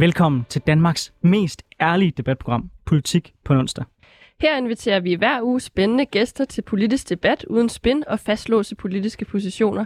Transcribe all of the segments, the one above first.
Velkommen til Danmarks mest ærlige debatprogram, Politik på onsdag. Her inviterer vi hver uge spændende gæster til politisk debat uden spin og fastlåse politiske positioner.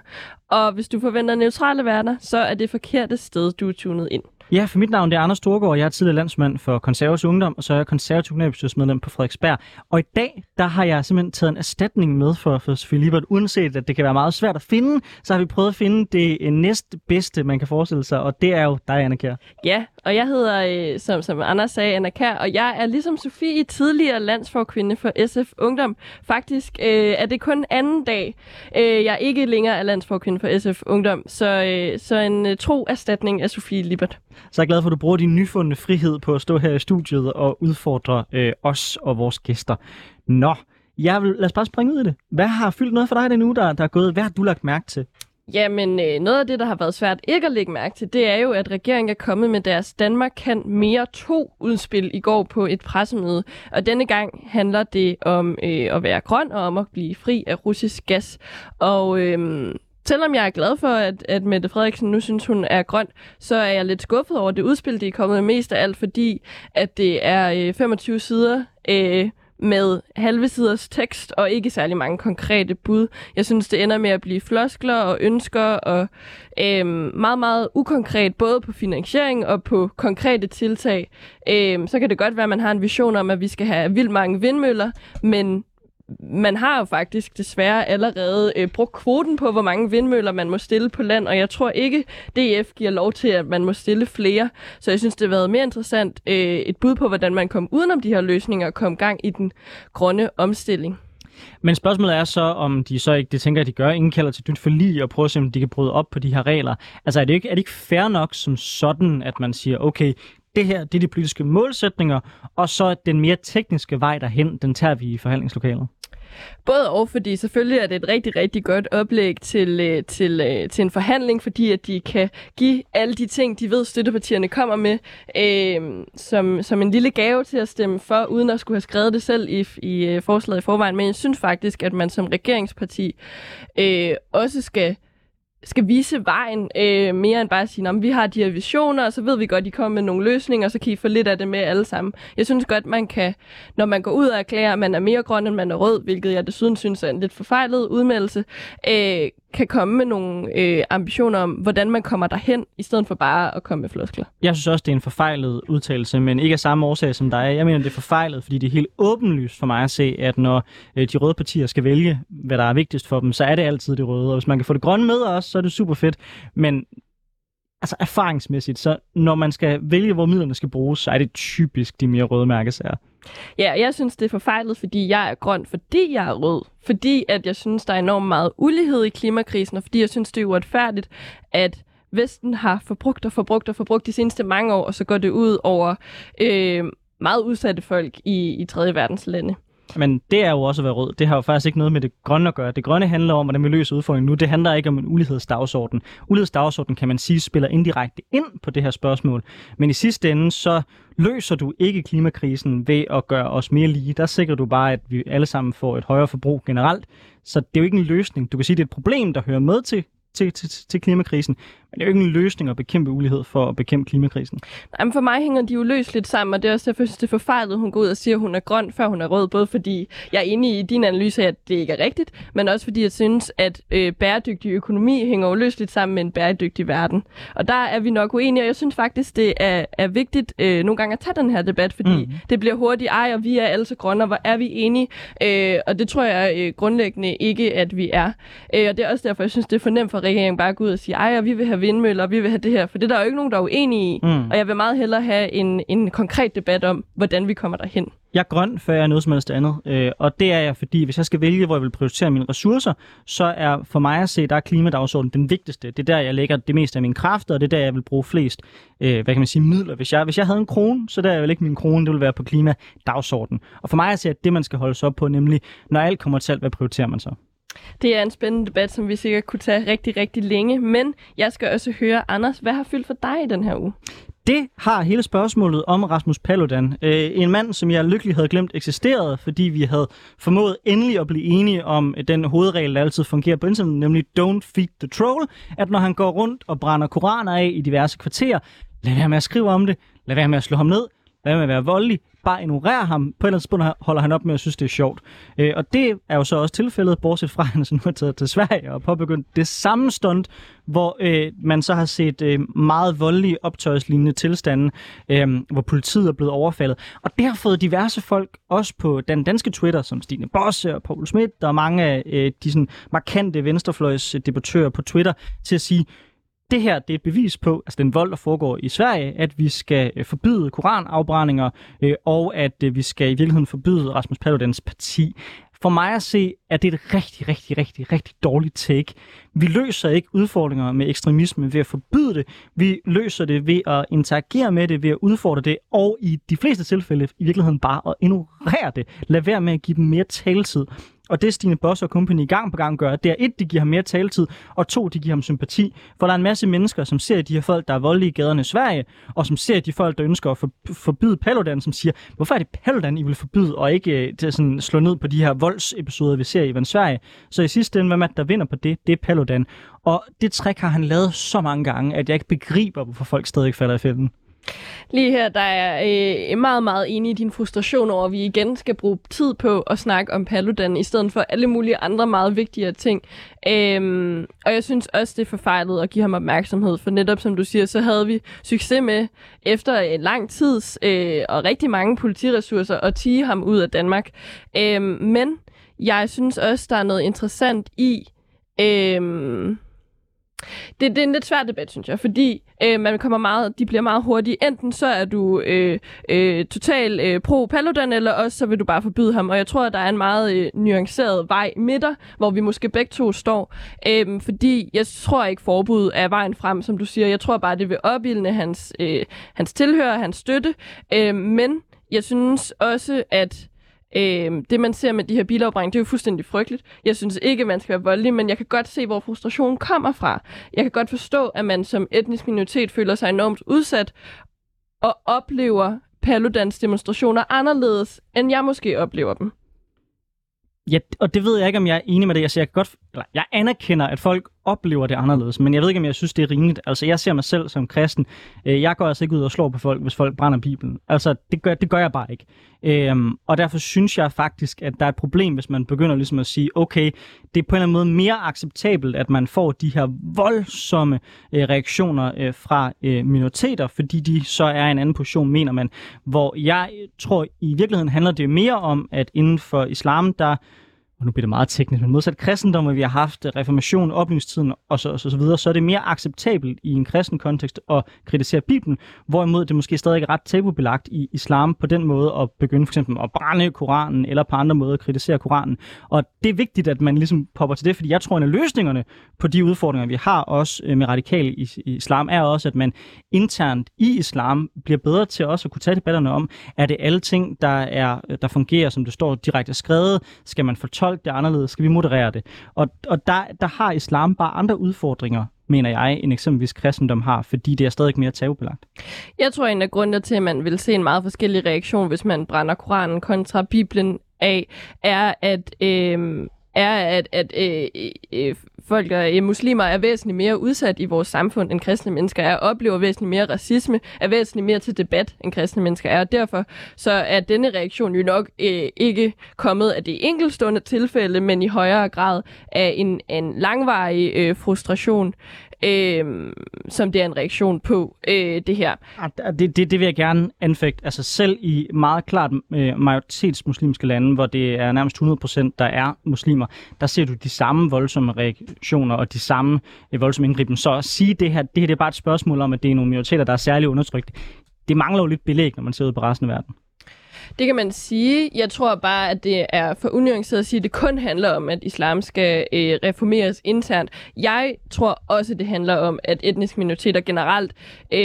Og hvis du forventer neutrale værter, så er det forkerte sted, du er tunet ind. Ja, for mit navn det er Anders Storgård. Jeg er tidligere landsmand for konservativ ungdom, og så er jeg konservativ kommunalbestyrelsesmedlem på Frederiksberg. Og i dag, der har jeg simpelthen taget en erstatning med for, for Sofie Libert. Uanset at det kan være meget svært at finde, så har vi prøvet at finde det næst bedste, man kan forestille sig, og det er jo dig, Anna Kjær. Ja, og jeg hedder, øh, som, som Anders sagde, Anna Kær, og jeg er ligesom Sofie tidligere landsforkvinde for SF Ungdom. Faktisk øh, er det kun anden dag, øh, jeg ikke længere er landsforkvinde for SF Ungdom, så, øh, så en øh, tro erstatning af Sofie Libert. Så jeg er glad for, at du bruger din nyfundne frihed på at stå her i studiet og udfordre øh, os og vores gæster. Nå, jeg vil, lad os bare springe ud i det. Hvad har fyldt noget for dig den uge, der, der er gået? Hvad har du lagt mærke til? Jamen, øh, noget af det, der har været svært ikke at lægge mærke til, det er jo, at regeringen er kommet med deres Danmark kan mere to udspil i går på et pressemøde. Og denne gang handler det om øh, at være grøn og om at blive fri af russisk gas. Og øh, Selvom jeg er glad for, at, at Mette Frederiksen nu synes, hun er grøn, så er jeg lidt skuffet over det udspil, de er kommet mest af alt, fordi at det er øh, 25 sider øh, med halve siders tekst og ikke særlig mange konkrete bud. Jeg synes, det ender med at blive floskler og ønsker og øh, meget, meget ukonkret, både på finansiering og på konkrete tiltag. Øh, så kan det godt være, at man har en vision om, at vi skal have vildt mange vindmøller, men man har jo faktisk desværre allerede øh, brugt kvoten på, hvor mange vindmøller man må stille på land, og jeg tror ikke, DF giver lov til, at man må stille flere. Så jeg synes, det har været mere interessant øh, et bud på, hvordan man kom udenom de her løsninger og kom gang i den grønne omstilling. Men spørgsmålet er så, om de så ikke, det tænker jeg, de gør, ingen kalder til dyt forlig og prøver at se, om de kan bryde op på de her regler. Altså er det ikke, er det ikke fair nok som sådan, at man siger, okay, det her, det er de politiske målsætninger, og så den mere tekniske vej derhen, den tager vi i forhandlingslokalet. Både og, fordi selvfølgelig er det et rigtig, rigtig godt oplæg til, øh, til, øh, til en forhandling, fordi at de kan give alle de ting, de ved, støttepartierne kommer med, øh, som, som en lille gave til at stemme for, uden at skulle have skrevet det selv i, i øh, forslaget i forvejen. Men jeg synes faktisk, at man som regeringsparti øh, også skal skal vise vejen øh, mere end bare at sige, at vi har de her visioner, og så ved vi godt, at I kommer med nogle løsninger, og så kan I få lidt af det med alle sammen. Jeg synes godt, man kan, når man går ud og erklærer, at man er mere grøn, end man er rød, hvilket jeg desuden synes er en lidt forfejlet udmeldelse, øh, kan komme med nogle øh, ambitioner om, hvordan man kommer derhen, i stedet for bare at komme med floskler. Jeg synes også, det er en forfejlet udtalelse, men ikke af samme årsag som dig. Jeg mener, det er forfejlet, fordi det er helt åbenlyst for mig at se, at når øh, de røde partier skal vælge, hvad der er vigtigst for dem, så er det altid det røde. Og hvis man kan få det grønne med også, så er det super fedt. Men altså erfaringsmæssigt, så når man skal vælge, hvor midlerne skal bruges, så er det typisk de mere røde mærkesager. Ja, jeg synes, det er forfejlet, fordi jeg er grøn, fordi jeg er rød. Fordi at jeg synes, der er enormt meget ulighed i klimakrisen, og fordi jeg synes, det er uretfærdigt, at Vesten har forbrugt og forbrugt og forbrugt de seneste mange år, og så går det ud over øh, meget udsatte folk i, i tredje verdens lande. Men det er jo også at være rød. Det har jo faktisk ikke noget med det grønne at gøre. Det grønne handler om, hvordan vi løser udfordringen nu. Det handler ikke om en ulighedsdagsorden. Ulighedsdagsorden kan man sige spiller indirekte ind på det her spørgsmål. Men i sidste ende, så løser du ikke klimakrisen ved at gøre os mere lige. Der sikrer du bare, at vi alle sammen får et højere forbrug generelt. Så det er jo ikke en løsning. Du kan sige, at det er et problem, der hører med til til, til, til klimakrisen. Men det er jo ikke en løsning at bekæmpe ulighed for at bekæmpe klimakrisen. Nej, men for mig hænger de jo løsligt sammen, og det er også derfor, jeg synes, det er forfejlet, hun går ud og siger, at hun er grøn, før hun er rød. Både fordi jeg er enig i din analyse af, at det ikke er rigtigt, men også fordi jeg synes, at øh, bæredygtig økonomi hænger jo løsligt sammen med en bæredygtig verden. Og der er vi nok uenige, og jeg synes faktisk, det er, er vigtigt øh, nogle gange at tage den her debat, fordi mm. det bliver hurtigt, ej, og vi er alle så grønne, og hvor er vi enige? Øh, og det tror jeg øh, grundlæggende ikke, at vi er. Øh, og det er også derfor, jeg synes, det er for nemt for regeringen bare gå ud og sige, ej, og vi vil have vindmøller, og vi vil have det her. For det er der jo ikke nogen, der er uenige i. Mm. Og jeg vil meget hellere have en, en konkret debat om, hvordan vi kommer derhen. Jeg er grøn, før jeg er noget som helst andet. Øh, og det er jeg, fordi hvis jeg skal vælge, hvor jeg vil prioritere mine ressourcer, så er for mig at se, der er klimadagsordenen den vigtigste. Det er der, jeg lægger det meste af mine kræfter, og det er der, jeg vil bruge flest øh, hvad kan man sige, midler. Hvis jeg, hvis jeg havde en krone, så der jeg vil ikke min krone, det vil være på klimadagsordenen. Og for mig at se, at det, man skal holde sig op på, nemlig når alt kommer til alt, hvad prioriterer man så? Det er en spændende debat, som vi sikkert kunne tage rigtig, rigtig længe. Men jeg skal også høre, Anders, hvad har fyldt for dig i den her uge? Det har hele spørgsmålet om Rasmus Paludan. Øh, en mand, som jeg lykkelig havde glemt eksisterede, fordi vi havde formået endelig at blive enige om den hovedregel, der altid fungerer på internet, nemlig don't feed the troll, at når han går rundt og brænder koraner af i diverse kvarterer, lad være med at skrive om det, lad være med at slå ham ned, lad med at være voldelig, bare ignorere ham. På et eller andet tidspunkt holder han op med at synes, det er sjovt. Øh, og det er jo så også tilfældet, bortset fra, at han nu er taget til Sverige og påbegyndt det samme stunt, hvor øh, man så har set øh, meget voldelige optøjslignende tilstande, øh, hvor politiet er blevet overfaldet. Og det har fået diverse folk, også på den danske Twitter, som Stine Bosse og Paul Schmidt, og mange af øh, de sådan, markante venstrefløjs debattører på Twitter, til at sige, det her det er et bevis på, altså den vold, der foregår i Sverige, at vi skal øh, forbyde koranafbrændinger, øh, og at øh, vi skal i virkeligheden forbyde Rasmus Paludans parti. For mig at se, at det er et rigtig, rigtig, rigtig, rigtig dårligt take. Vi løser ikke udfordringer med ekstremisme ved at forbyde det. Vi løser det ved at interagere med det, ved at udfordre det, og i de fleste tilfælde i virkeligheden bare at ignorere det. Lad være med at give dem mere taletid. Og det Stine Boss og Company gang på gang gør, det er et, det giver ham mere taletid, og to, det giver ham sympati. For der er en masse mennesker, som ser de her folk, der er voldelige i gaderne i Sverige, og som ser de folk, der ønsker at forbyde Paludan, som siger, hvorfor er det Paludan, I vil forbyde, og ikke øh, til sådan slå ned på de her voldsepisoder, vi ser i Van Sverige. Så i sidste ende, hvem er der vinder på det? Det er Paludan. Og det trick har han lavet så mange gange, at jeg ikke begriber, hvorfor folk stadig falder i fælden. Lige her, der er øh, meget, meget enig i din frustration over, at vi igen skal bruge tid på at snakke om Paludan, i stedet for alle mulige andre meget vigtigere ting. Øhm, og jeg synes også, det er forfejlet at give ham opmærksomhed, for netop som du siger, så havde vi succes med, efter en lang tids øh, og rigtig mange politiressourcer, at tige ham ud af Danmark. Øhm, men jeg synes også, der er noget interessant i... Øh, det, det er en lidt svær debat, synes jeg, fordi øh, man kommer meget, de bliver meget hurtige. Enten så er du øh, øh, total øh, pro-Paludan, eller også så vil du bare forbyde ham. Og jeg tror, at der er en meget øh, nuanceret vej midter, hvor vi måske begge to står. Øh, fordi jeg tror ikke, forbud er vejen frem, som du siger. Jeg tror bare, det vil opildne hans, øh, hans tilhører, hans støtte. Øh, men jeg synes også, at Øh, det, man ser med de her bilafbrænding, det er jo fuldstændig frygteligt. Jeg synes ikke, man skal være voldelig, men jeg kan godt se, hvor frustrationen kommer fra. Jeg kan godt forstå, at man som etnisk minoritet føler sig enormt udsat og oplever Paludans demonstrationer anderledes, end jeg måske oplever dem. Ja, og det ved jeg ikke, om jeg er enig med det. Altså, jeg, kan godt, eller, jeg anerkender, at folk oplever det anderledes, men jeg ved ikke, om jeg synes, det er rimeligt. Altså, jeg ser mig selv som kristen. Øh, jeg går altså ikke ud og slår på folk, hvis folk brænder Bibelen. Altså, det gør, det gør jeg bare ikke. Øhm, og derfor synes jeg faktisk, at der er et problem, hvis man begynder ligesom at sige, okay, det er på en eller anden måde mere acceptabelt, at man får de her voldsomme øh, reaktioner øh, fra øh, minoriteter, fordi de så er i en anden position, mener man. Hvor jeg øh, tror, i virkeligheden handler det mere om, at inden for islam, der og nu bliver det meget teknisk, men modsat kristendom, vi har haft reformation, oplysningstiden og så, og så, så videre, så er det mere acceptabelt i en kristen kontekst at kritisere Bibelen, hvorimod det måske stadig er ret tabubelagt i islam på den måde at begynde for eksempel at brænde Koranen, eller på andre måder at kritisere Koranen. Og det er vigtigt, at man ligesom popper til det, fordi jeg tror, at en af løsningerne på de udfordringer, vi har også øh, med i islam, er også, at man internt i islam bliver bedre til også at kunne tage debatterne om, er det alle ting, der, er, der fungerer, som det står direkte skrevet, skal man fortolke fortolke det anderledes? Skal vi moderere det? Og, og der, der har islam bare andre udfordringer, mener jeg, end eksempelvis kristendom har, fordi det er stadig mere tabubelagt. Jeg tror, en af grundene til, at man vil se en meget forskellig reaktion, hvis man brænder Koranen kontra Bibelen af, er, at øh, er, at, at øh, øh, folk, der er eh, muslimer, er væsentligt mere udsat i vores samfund, end kristne mennesker er, oplever væsentligt mere racisme, er væsentligt mere til debat, end kristne mennesker er. Og derfor så er denne reaktion jo nok øh, ikke kommet af det enkeltstående tilfælde, men i højere grad af en, en langvarig øh, frustration øh, som det er en reaktion på øh, det her. Ah, det, det, det vil jeg gerne anfægte. Altså selv i meget klart øh, majoritetsmuslimske lande, hvor det er nærmest 100% der er muslimer, der ser du de samme voldsomme reaktioner og de samme øh, voldsomme indgriben. Så at sige det her, det her det er bare et spørgsmål om, at det er nogle minoriteter, der er særligt undertrykt. Det mangler jo lidt belæg, når man ser ud på resten af verden. Det kan man sige. Jeg tror bare, at det er for unuanceret at sige, at det kun handler om, at islam skal øh, reformeres internt. Jeg tror også, det handler om, at etniske minoriteter generelt øh,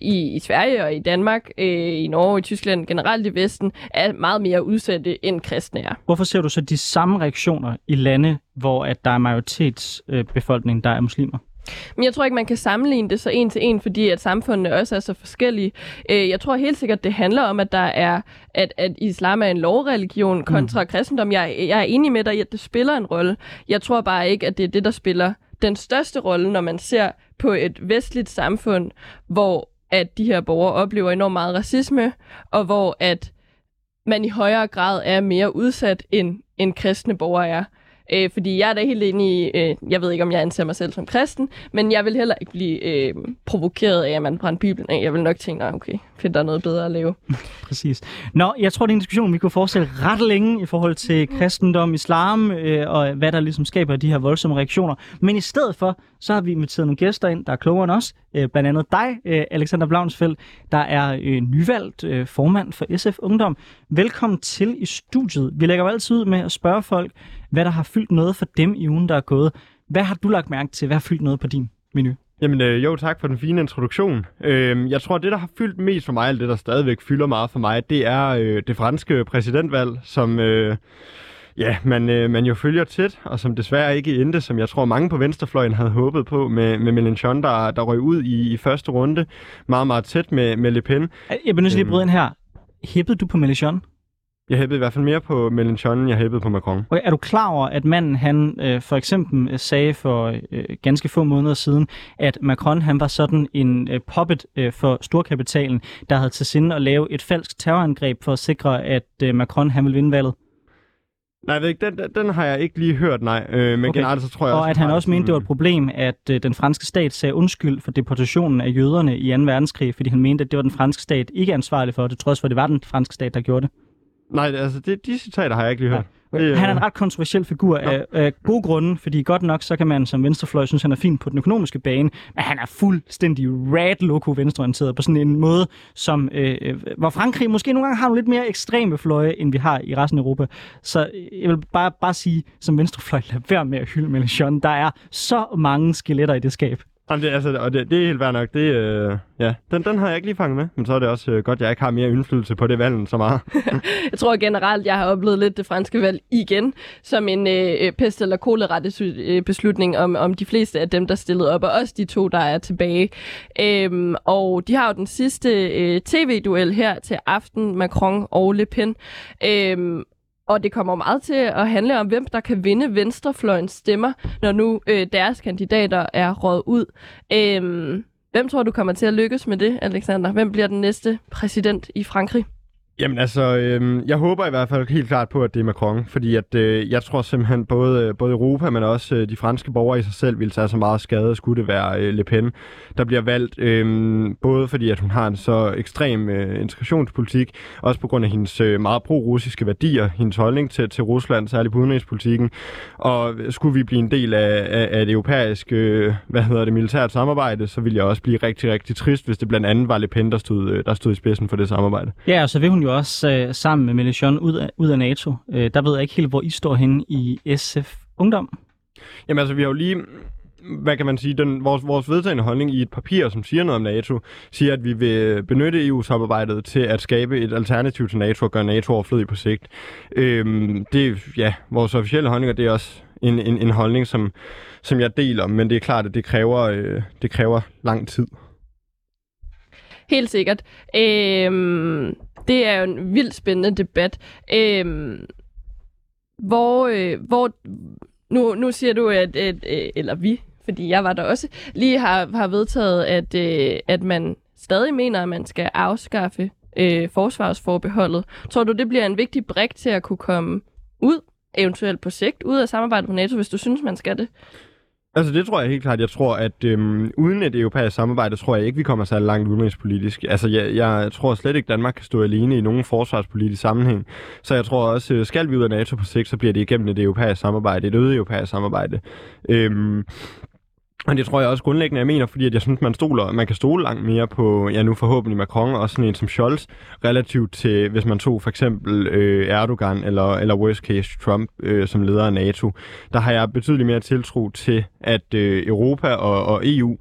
i, i Sverige og i Danmark, øh, i Norge, i Tyskland, generelt i Vesten, er meget mere udsatte end kristne er. Hvorfor ser du så de samme reaktioner i lande, hvor at der er majoritetsbefolkning, øh, der er muslimer? Men jeg tror ikke, man kan sammenligne det så en til en, fordi at samfundene også er så forskellige. Øh, jeg tror helt sikkert, det handler om, at der er, at, at islam er en lovreligion kontra mm. kristendom. Jeg, jeg er enig med dig i, at det spiller en rolle. Jeg tror bare ikke, at det er det, der spiller den største rolle, når man ser på et vestligt samfund, hvor at de her borgere oplever enormt meget racisme, og hvor at man i højere grad er mere udsat, end, end kristne borgere er. Øh, fordi jeg er da helt inde i, øh, jeg ved ikke, om jeg anser mig selv som kristen, men jeg vil heller ikke blive øh, provokeret af, at man brænder Bibelen af. Jeg vil nok tænke, nej, okay, find der noget bedre at lave. Præcis. Nå, jeg tror, det er en diskussion, vi kunne forestille ret længe i forhold til kristendom, islam øh, og hvad der ligesom skaber de her voldsomme reaktioner. Men i stedet for, så har vi inviteret nogle gæster ind, der er klogere end os. Øh, blandt andet dig, øh, Alexander Blaunsfeldt, der er øh, nyvalgt øh, formand for SF Ungdom. Velkommen til i studiet. Vi lægger jo altid ud med at spørge folk, hvad der har fyldt noget for dem i ugen, der er gået. Hvad har du lagt mærke til? Hvad har fyldt noget på din menu? Jamen øh, jo, tak for den fine introduktion. Øh, jeg tror, det, der har fyldt mest for mig, eller det, der stadigvæk fylder meget for mig, det er øh, det franske præsidentvalg, som øh, ja, man, øh, man jo følger tæt, og som desværre ikke endte, som jeg tror mange på venstrefløjen havde håbet på, med, med Mélenchon, der, der røg ud i, i første runde, meget, meget tæt med, med Le Pen. Jeg bliver nødt til lige at bryde ind her. Hæppede du på Mélenchon? Jeg hæppede i hvert fald mere på Mélenchon, end jeg hæppede på Macron. Okay, er du klar over, at manden han øh, for eksempel øh, sagde for øh, ganske få måneder siden, at Macron han var sådan en øh, puppet øh, for storkapitalen, der havde til sinde at lave et falsk terrorangreb for at sikre, at øh, Macron han ville vinde valget? Nej, jeg ved ikke, den, den, den har jeg ikke lige hørt, nej. Øh, men Okay. generelt så tror jeg Og også... at han også mente, det var et problem, at øh, den franske stat sagde undskyld for deportationen af jøderne i 2. verdenskrig, fordi han mente, at det var den franske stat ikke ansvarlig for, det trods for, at det var den franske stat, der gjorde det. Nej, altså det, de citater har jeg ikke lige hørt. Det, han er en ret kontroversiel figur af, af gode grunde, fordi godt nok, så kan man som venstrefløj synes, han er fin på den økonomiske bane, men han er fuldstændig rad loco venstreorienteret på sådan en måde, som, øh, øh, hvor Frankrig måske nogle gange har nogle lidt mere ekstreme fløje, end vi har i resten af Europa. Så øh, jeg vil bare, bare sige, som venstrefløj, lad være med at hylde Mélenchon. Der er så mange skeletter i det skab. Jamen, det, altså, og det, det er helt værd nok. Det, øh, ja. den, den har jeg ikke lige fanget med, men så er det også øh, godt, at jeg ikke har mere indflydelse på det valg end så meget. Jeg tror generelt, jeg har oplevet lidt det franske valg igen, som en øh, øh, pest- eller kolera-beslutning om, om de fleste af dem, der stillede op, og også de to, der er tilbage. Øhm, og de har jo den sidste øh, tv-duel her til aften, Macron og Le Pen. Øhm, og det kommer meget til at handle om, hvem der kan vinde venstrefløjens stemmer, når nu øh, deres kandidater er råd ud. Øhm, hvem tror du kommer til at lykkes med det, Alexander? Hvem bliver den næste præsident i Frankrig? Jamen altså, øh, jeg håber i hvert fald helt klart på, at det er Macron, fordi at, øh, jeg tror simpelthen både, øh, både Europa, men også øh, de franske borgere i sig selv vil tage så meget skade, skulle det være øh, Le Pen, der bliver valgt, øh, både fordi at hun har en så ekstrem øh, integrationspolitik, også på grund af hendes øh, meget pro-russiske værdier, hendes holdning til, til Rusland, særligt på udenrigspolitikken, og skulle vi blive en del af, af, af det europæiske, øh, hvad hedder det, militært samarbejde, så ville jeg også blive rigtig, rigtig trist, hvis det blandt andet var Le Pen, der stod, øh, der stod i spidsen for det samarbejde. Ja, så vil hun jo også øh, sammen med Mélenchon ud af, ud af NATO. Øh, der ved jeg ikke helt, hvor I står henne i SF Ungdom. Jamen altså, vi har jo lige, hvad kan man sige, den, vores, vores vedtagende holdning i et papir, som siger noget om NATO, siger, at vi vil benytte EU-samarbejdet til at skabe et alternativ til NATO og gøre NATO overflødig på sigt. Øhm, det er, ja, vores officielle holdning, og det er også en, en, en holdning, som, som jeg deler, men det er klart, at det kræver, øh, det kræver lang tid. Helt sikkert. Øhm, det er jo en vildt spændende debat. Øhm, hvor, øh, hvor nu, nu siger du, at, at øh, eller vi, fordi jeg var der også, lige har, har vedtaget, at, øh, at man stadig mener, at man skal afskaffe øh, forsvarsforbeholdet. Tror du, det bliver en vigtig brik til at kunne komme ud, eventuelt på sigt, ud af samarbejdet med NATO, hvis du synes, man skal det? Altså det tror jeg helt klart. Jeg tror, at øhm, uden et europæisk samarbejde, tror jeg ikke, vi kommer så langt udenrigspolitisk. Altså jeg, jeg tror slet ikke, Danmark kan stå alene i nogen forsvarspolitisk sammenhæng. Så jeg tror også, øh, skal vi ud af NATO på sigt, så bliver det igennem et europæisk samarbejde, et øget europæisk samarbejde. Øhm, og det tror jeg også grundlæggende, jeg mener, fordi at jeg synes, man, stoler, man kan stole langt mere på, ja nu forhåbentlig Macron, og sådan en som Scholz, relativt til, hvis man tog for eksempel øh, Erdogan eller, eller worst case Trump øh, som leder af NATO. Der har jeg betydeligt mere tiltro til, at øh, Europa og, og EU,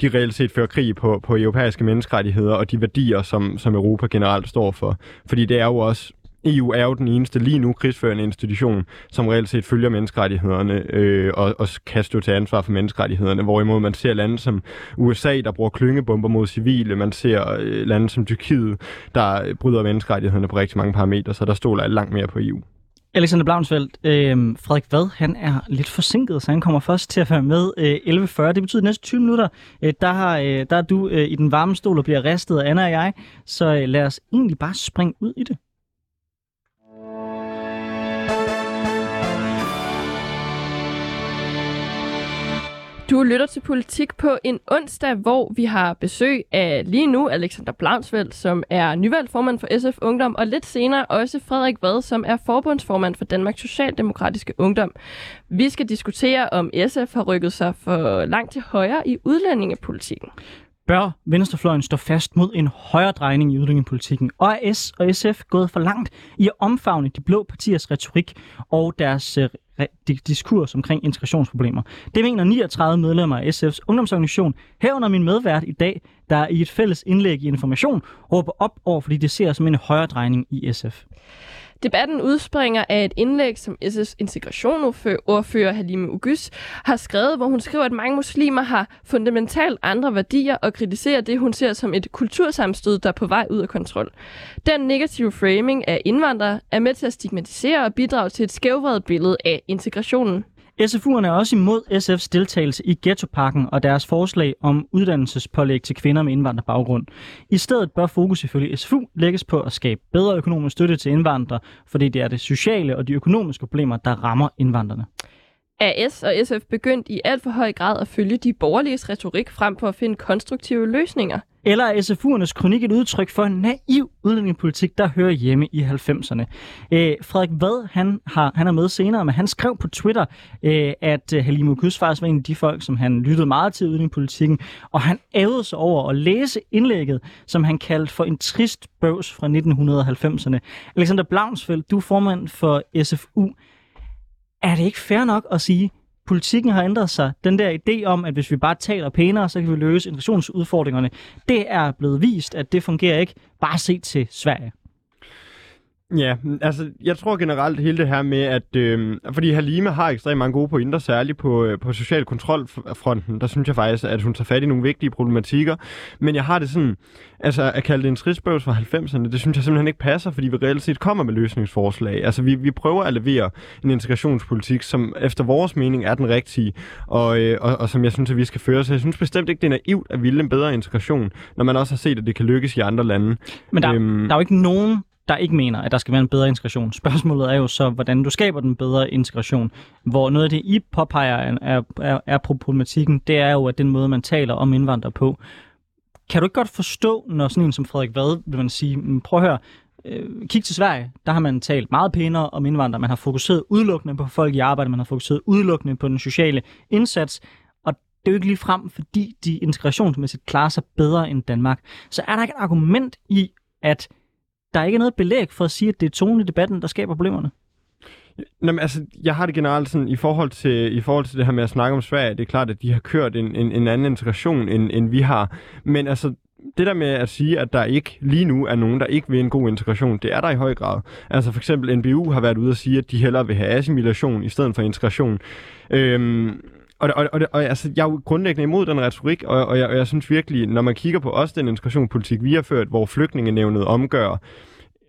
de reelt set fører krig på, på europæiske menneskerettigheder og de værdier, som, som Europa generelt står for. Fordi det er jo også EU er jo den eneste lige nu krigsførende institution, som reelt set følger menneskerettighederne øh, og, og kan stå til ansvar for menneskerettighederne, hvorimod man ser lande som USA, der bruger klyngebomber mod civile, man ser øh, lande som Tyrkiet, der øh, bryder menneskerettighederne på rigtig mange parametre, så der stoler jeg langt mere på EU. Alexander Blaunsfeldt, øh, Frederik Vad, han er lidt forsinket, så han kommer først til at være med øh, 11.40. Det betyder næste 20 minutter, øh, der, har, øh, der er du øh, i den varme stol og bliver ristet af Anna og jeg. Så øh, lad os egentlig bare springe ud i det. Du lytter til Politik på en onsdag, hvor vi har besøg af lige nu Alexander Blaunsveld, som er nyvalgt formand for SF Ungdom, og lidt senere også Frederik Vad, som er forbundsformand for Danmarks Socialdemokratiske Ungdom. Vi skal diskutere, om SF har rykket sig for langt til højre i udlændingepolitikken. Bør venstrefløjen stå fast mod en højere drejning i udlændingepolitikken? Og er S og SF gået for langt i at omfavne de blå partiers retorik og deres øh, diskurs omkring integrationsproblemer. Det mener 39 medlemmer af SF's ungdomsorganisation, herunder min medvært i dag, der i et fælles indlæg i Information råber op over, fordi det ser som en højere drejning i SF. Debatten udspringer af et indlæg, som SS integrationsordfører Halime Ugys har skrevet, hvor hun skriver, at mange muslimer har fundamentalt andre værdier og kritiserer det, hun ser som et kultursamstød, der er på vej ud af kontrol. Den negative framing af indvandrere er med til at stigmatisere og bidrage til et skævvredet billede af integrationen. SFU'erne er også imod SF's deltagelse i Ghettoparken og deres forslag om uddannelsespålæg til kvinder med indvandrerbaggrund. I stedet bør fokus ifølge SFU lægges på at skabe bedre økonomisk støtte til indvandrere, fordi det er det sociale og de økonomiske problemer, der rammer indvandrerne. Er S og SF begyndt i alt for høj grad at følge de borgerliges retorik frem på at finde konstruktive løsninger? Eller er SFU'ernes kronik et udtryk for en naiv udlændingepolitik, der hører hjemme i 90'erne? Øh, Frederik Vad, han, har, han er med senere, men han skrev på Twitter, øh, at Halim Halime Kus faktisk var en af de folk, som han lyttede meget til i udlændingepolitikken, og han ævede sig over at læse indlægget, som han kaldte for en trist bøvs fra 1990'erne. Alexander Blaunsfeldt, du er formand for SFU. Er det ikke fair nok at sige, politikken har ændret sig. Den der idé om, at hvis vi bare taler pænere, så kan vi løse integrationsudfordringerne, det er blevet vist, at det fungerer ikke. Bare se til Sverige. Ja, altså jeg tror generelt hele det her med, at øh, fordi Halime har ekstremt mange gode pointer, særligt på, øh, på social kontrolfronten, der synes jeg faktisk, at hun tager fat i nogle vigtige problematikker. Men jeg har det sådan, altså at kalde det en tristbøvs fra 90'erne, det synes jeg simpelthen ikke passer, fordi vi reelt set kommer med løsningsforslag. Altså vi, vi prøver at levere en integrationspolitik, som efter vores mening er den rigtige, og, øh, og, og som jeg synes, at vi skal føre. Så jeg synes bestemt ikke, det er naivt at ville en bedre integration, når man også har set, at det kan lykkes i andre lande. Men der, øhm, der er jo ikke nogen der ikke mener, at der skal være en bedre integration. Spørgsmålet er jo så, hvordan du skaber den bedre integration. Hvor noget af det, I påpeger er, er, er problematikken, det er jo, at den måde, man taler om indvandrere på. Kan du ikke godt forstå, når sådan en som Frederik Vad, vil man sige, mm, prøv at høre, øh, kig til Sverige, der har man talt meget pænere om indvandrere. Man har fokuseret udelukkende på folk i arbejde, man har fokuseret udelukkende på den sociale indsats, og det er jo ikke lige frem, fordi de integrationsmæssigt klarer sig bedre end Danmark. Så er der ikke et argument i, at der er ikke noget belæg for at sige, at det er tonen i debatten, der skaber problemerne. Nå, men altså, jeg har det generelt sådan, i forhold, til, i forhold til det her med at snakke om Sverige, det er klart, at de har kørt en, en, en anden integration, end, end vi har. Men altså, det der med at sige, at der ikke lige nu er nogen, der ikke vil en god integration, det er der i høj grad. Altså for eksempel NBU har været ude at sige, at de hellere vil have assimilation i stedet for integration. Øhm, og, og, og, og altså, jeg er jo grundlæggende imod den retorik, og, og, jeg, og jeg synes virkelig, når man kigger på også den integrationspolitik, vi har ført, hvor flygtningenævnet omgør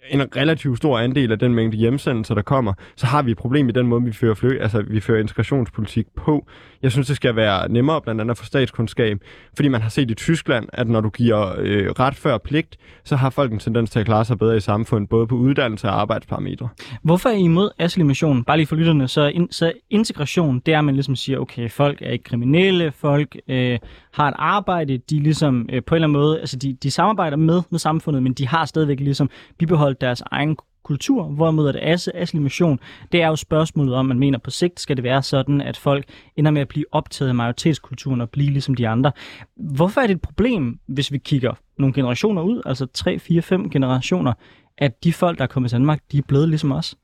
en relativt stor andel af den mængde hjemsendelser, der kommer, så har vi et problem i den måde, vi fører, fly, altså, vi fører integrationspolitik på. Jeg synes, det skal være nemmere blandt andet for statskundskab, fordi man har set i Tyskland, at når du giver øh, ret før pligt, så har folk en tendens til at klare sig bedre i samfundet, både på uddannelse og arbejdsparametre. Hvorfor er I imod assimilation? Bare lige for lytterne, så, in, så integration, det er, at man ligesom siger, okay, folk er ikke kriminelle, folk øh, har et arbejde, de ligesom øh, på en eller anden måde, altså de, de samarbejder med, med samfundet, men de har stadigvæk ligesom bibeholdt deres egen kultur, hvorimod at assimilation, det er jo spørgsmålet om, man mener på sigt skal det være sådan, at folk ender med at blive optaget af majoritetskulturen og blive ligesom de andre. Hvorfor er det et problem, hvis vi kigger nogle generationer ud, altså 3, 4, 5 generationer, at de folk, der er kommet til Danmark, de er blevet ligesom os?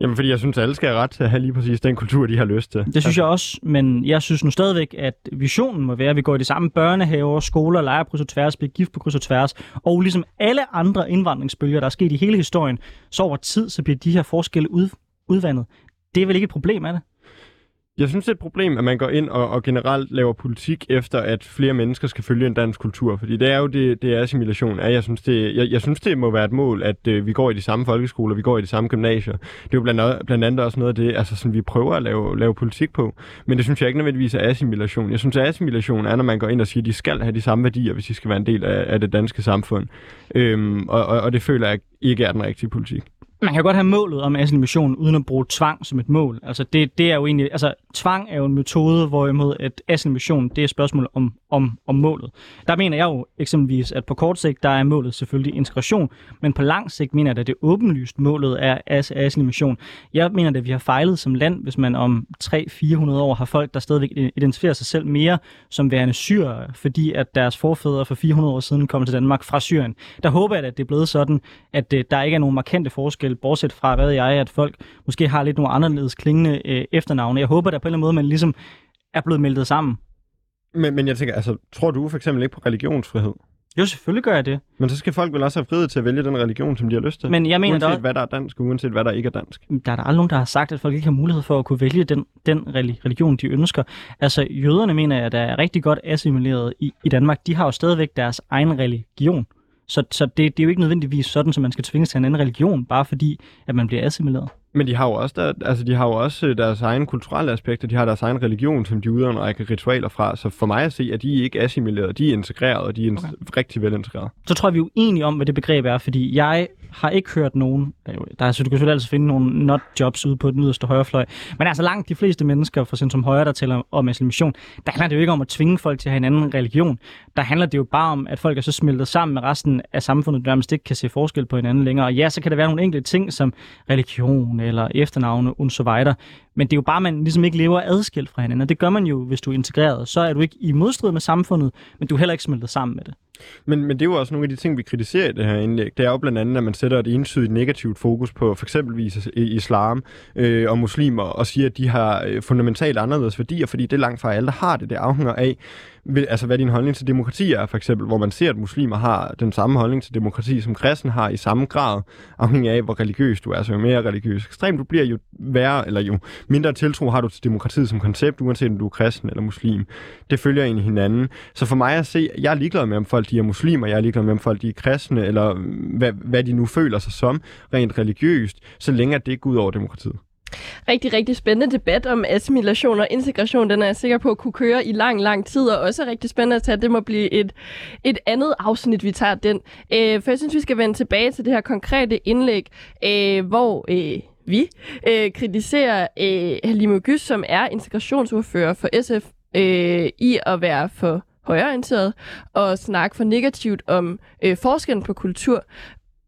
Jamen, fordi jeg synes, at alle skal have ret til at have lige præcis den kultur, de har lyst til. Det synes jeg også, men jeg synes nu stadigvæk, at visionen må være, at vi går i de samme børnehaver, skoler, leger på og tværs, bliver gift på kryds og tværs, og ligesom alle andre indvandringsbølger, der er sket i hele historien, så over tid, så bliver de her forskelle ud, udvandet. Det er vel ikke et problem, er det? Jeg synes, det er et problem, at man går ind og, og generelt laver politik efter, at flere mennesker skal følge en dansk kultur. Fordi det er jo det, det er assimilation. Jeg, synes, det, jeg, jeg synes, det må være et mål, at øh, vi går i de samme folkeskoler, vi går i de samme gymnasier. Det er jo blandt, blandt andet også noget af det, altså, sådan, vi prøver at lave, lave politik på. Men det synes jeg ikke nødvendigvis er assimilation. Jeg synes, at assimilation er, når man går ind og siger, at de skal have de samme værdier, hvis de skal være en del af, af det danske samfund. Øhm, og, og, og det føler jeg ikke er den rigtige politik man kan godt have målet om assimilation uden at bruge tvang som et mål. Altså det, det er jo egentlig, altså tvang er jo en metode, hvorimod at assimilation, det er et spørgsmål om, om, om målet. Der mener jeg jo eksempelvis, at på kort sigt, der er målet selvfølgelig integration, men på lang sigt mener jeg, at det åbenlyst målet er assimilation. Jeg mener, at vi har fejlet som land, hvis man om 300-400 år har folk, der stadigvæk identificerer sig selv mere som værende syre, fordi at deres forfædre for 400 år siden kom til Danmark fra Syrien. Der håber jeg, at det er blevet sådan, at øh, der ikke er nogen markante forskel, bortset fra, hvad jeg, at folk måske har lidt nogle anderledes klingende øh, efternavne. Jeg håber, at på en eller anden måde, man ligesom er blevet meldet sammen. Men, men jeg tænker, altså, tror du for eksempel ikke på religionsfrihed? Jo, selvfølgelig gør jeg det. Men så skal folk vel også have frihed til at vælge den religion, som de har lyst til. Men jeg mener uanset der... hvad der er dansk, uanset hvad der ikke er dansk. Der er der aldrig nogen, der har sagt, at folk ikke har mulighed for at kunne vælge den, den religion, de ønsker. Altså, jøderne mener jeg, der er rigtig godt assimileret i, i Danmark. De har jo stadigvæk deres egen religion. Så, så det, det er jo ikke nødvendigvis sådan, at man skal tvinges til en anden religion, bare fordi, at man bliver assimileret. Men de har jo også, der, altså de har jo også øh, deres egen kulturelle aspekter, de har deres egen religion, som de udøver en række ritualer fra. Så for mig at se, at de ikke assimileret, de er integreret, og de er okay. rigtig velintegreret. Så tror jeg, vi er uenige om, hvad det begreb er, fordi jeg har ikke hørt nogen, der er, så du kan selvfølgelig altid finde nogle not jobs ude på den yderste højrefløj, men altså langt de fleste mennesker fra centrum højre, der taler om assimilation, der handler det jo ikke om at tvinge folk til at have en anden religion. Der handler det jo bare om, at folk er så smeltet sammen med resten af samfundet, der nærmest ikke kan se forskel på hinanden længere. Og ja, så kan der være nogle enkelte ting som religion eller efternavne und so weiter. men det er jo bare, at man ligesom ikke lever adskilt fra hinanden, og det gør man jo, hvis du er integreret. Så er du ikke i modstrid med samfundet, men du er heller ikke smeltet sammen med det. Men, men det er jo også nogle af de ting, vi kritiserer i det her indlæg. Det er jo blandt andet, at man sætter et entydigt negativt fokus på for eksempelvis islam øh, og muslimer, og siger, at de har øh, fundamentalt anderledes værdier, fordi det er langt fra alle, der har det. Det afhænger af, altså hvad din holdning til demokrati er, for eksempel, hvor man ser, at muslimer har den samme holdning til demokrati, som kristen har i samme grad, afhængig af, hvor religiøs du er. Så jo mere religiøs ekstrem du bliver, jo værre, eller jo mindre tiltro har du til demokratiet som koncept, uanset om du er kristen eller muslim. Det følger egentlig hinanden. Så for mig at se, jeg er ligeglad med, om folk de er muslimer, jeg er ligeglad med, om folk de er kristne, eller hvad, hvad de nu føler sig som, rent religiøst, så længe at det ikke går ud over demokratiet. Rigtig, rigtig spændende debat om assimilation og integration. Den er jeg sikker på at kunne køre i lang, lang tid, og også rigtig spændende at tage. Det må blive et, et andet afsnit, vi tager den. Øh, for jeg synes, vi skal vende tilbage til det her konkrete indlæg, øh, hvor... Øh, vi øh, kritiserer øh, Halime Gys, som er integrationsordfører for SF, øh, i at være for højreorienteret og snakke for negativt om øh, forskellen på kultur.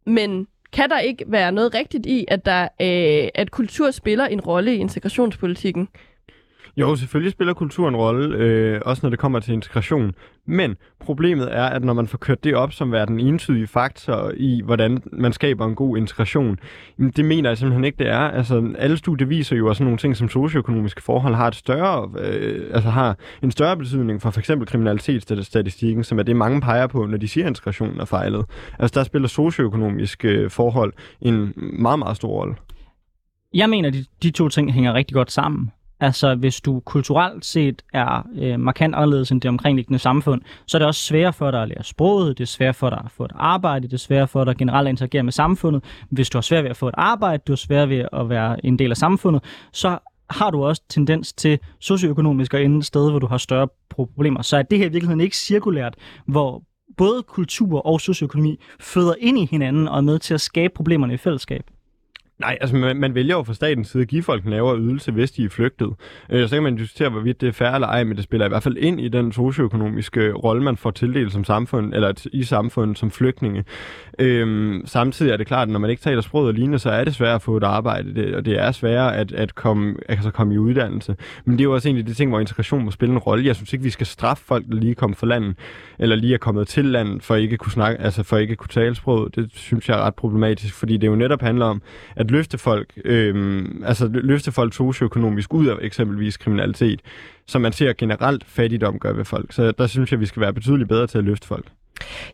Men kan der ikke være noget rigtigt i, at, der, øh, at kultur spiller en rolle i integrationspolitikken? Jo, selvfølgelig spiller kultur en rolle, øh, også når det kommer til integration. Men problemet er, at når man får kørt det op som være den entydige faktor i, hvordan man skaber en god integration, det mener jeg simpelthen ikke, det er. Altså, alle studier viser jo, at sådan nogle ting som socioøkonomiske forhold har, et større, øh, altså har en større betydning for f.eks. kriminalitetsstatistikken, som er det, mange peger på, når de siger, at integrationen er fejlet. Altså, der spiller socioøkonomiske øh, forhold en meget, meget stor rolle. Jeg mener, at de, de to ting hænger rigtig godt sammen. Altså, hvis du kulturelt set er øh, markant anderledes end det omkringliggende samfund, så er det også sværere for dig at lære sproget, det er sværere for dig at få et arbejde, det er sværere for dig at generelt interagere med samfundet. Hvis du har svært ved at få et arbejde, du har svært ved at være en del af samfundet, så har du også tendens til socioøkonomisk at ende et sted, hvor du har større problemer. Så er det her i virkeligheden ikke cirkulært, hvor både kultur og socioøkonomi føder ind i hinanden og er med til at skabe problemerne i fællesskab. Nej, altså man, man vælger jo fra statens side at give folk en lavere ydelse, hvis de er flygtet. Øh, så kan man diskutere, hvorvidt det er fair eller ej, men det spiller i hvert fald ind i den socioøkonomiske rolle, man får tildelt som samfund, eller i samfundet som flygtninge. Øh, samtidig er det klart, at når man ikke taler sproget og lignende, så er det svært at få et arbejde, det, og det er sværere at, at komme, altså komme i uddannelse. Men det er jo også egentlig det ting, hvor integration må spille en rolle. Jeg synes ikke, vi skal straffe folk, der lige er kommet fra landet, eller lige er kommet til landet, for ikke at kunne snakke, altså for ikke at kunne tale sproget. Det synes jeg er ret problematisk, fordi det jo netop handler om, at at løfte folk, øh, altså løfte folk socioøkonomisk ud af eksempelvis kriminalitet, som man ser generelt fattigdom gør ved folk. Så der synes jeg, vi skal være betydeligt bedre til at løfte folk.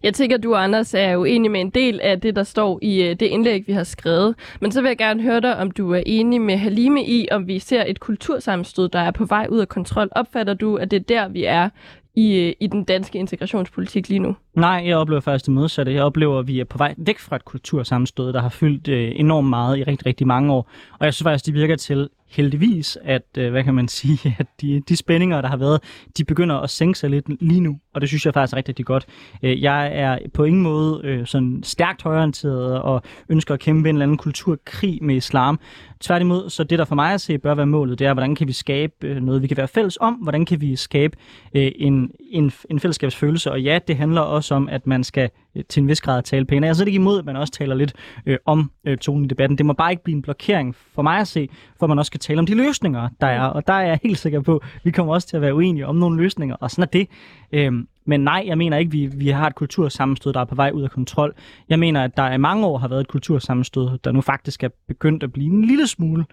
Jeg tænker, at du, Anders, er jo enig med en del af det, der står i øh, det indlæg, vi har skrevet. Men så vil jeg gerne høre dig, om du er enig med Halime i, om vi ser et kultursammenstød, der er på vej ud af kontrol. Opfatter du, at det er der, vi er i, i den danske integrationspolitik lige nu? Nej, jeg oplever faktisk det modsatte. Jeg oplever, at vi er på vej væk fra et kultursammenstød, der har fyldt øh, enormt meget i rigtig, rigtig mange år. Og jeg synes faktisk, det virker til heldigvis, at, øh, hvad kan man sige, at de, de spændinger, der har været, de begynder at sænke sig lidt lige nu, og det synes jeg faktisk er rigtig, rigtig godt. Øh, jeg er på ingen måde øh, sådan stærkt højorienteret og ønsker at kæmpe en eller anden kulturkrig med islam. Tværtimod, så det der for mig at se bør være målet, det er, hvordan kan vi skabe øh, noget, vi kan være fælles om, hvordan kan vi skabe øh, en, en, en fællesskabsfølelse, og ja, det handler også om, at man skal Øh, til en vis grad tale pænt. Jeg er slet ikke imod, at man også taler lidt øh, om øh, tonen i debatten. Det må bare ikke blive en blokering for mig at se, for man også skal tale om de løsninger, der er. Og der er jeg helt sikker på, at vi kommer også til at være uenige om nogle løsninger, og sådan er det. Øhm, men nej, jeg mener ikke, at vi, vi har et kultursammenstød, der er på vej ud af kontrol. Jeg mener, at der i mange år har været et kultursammenstød, der nu faktisk er begyndt at blive en lille smule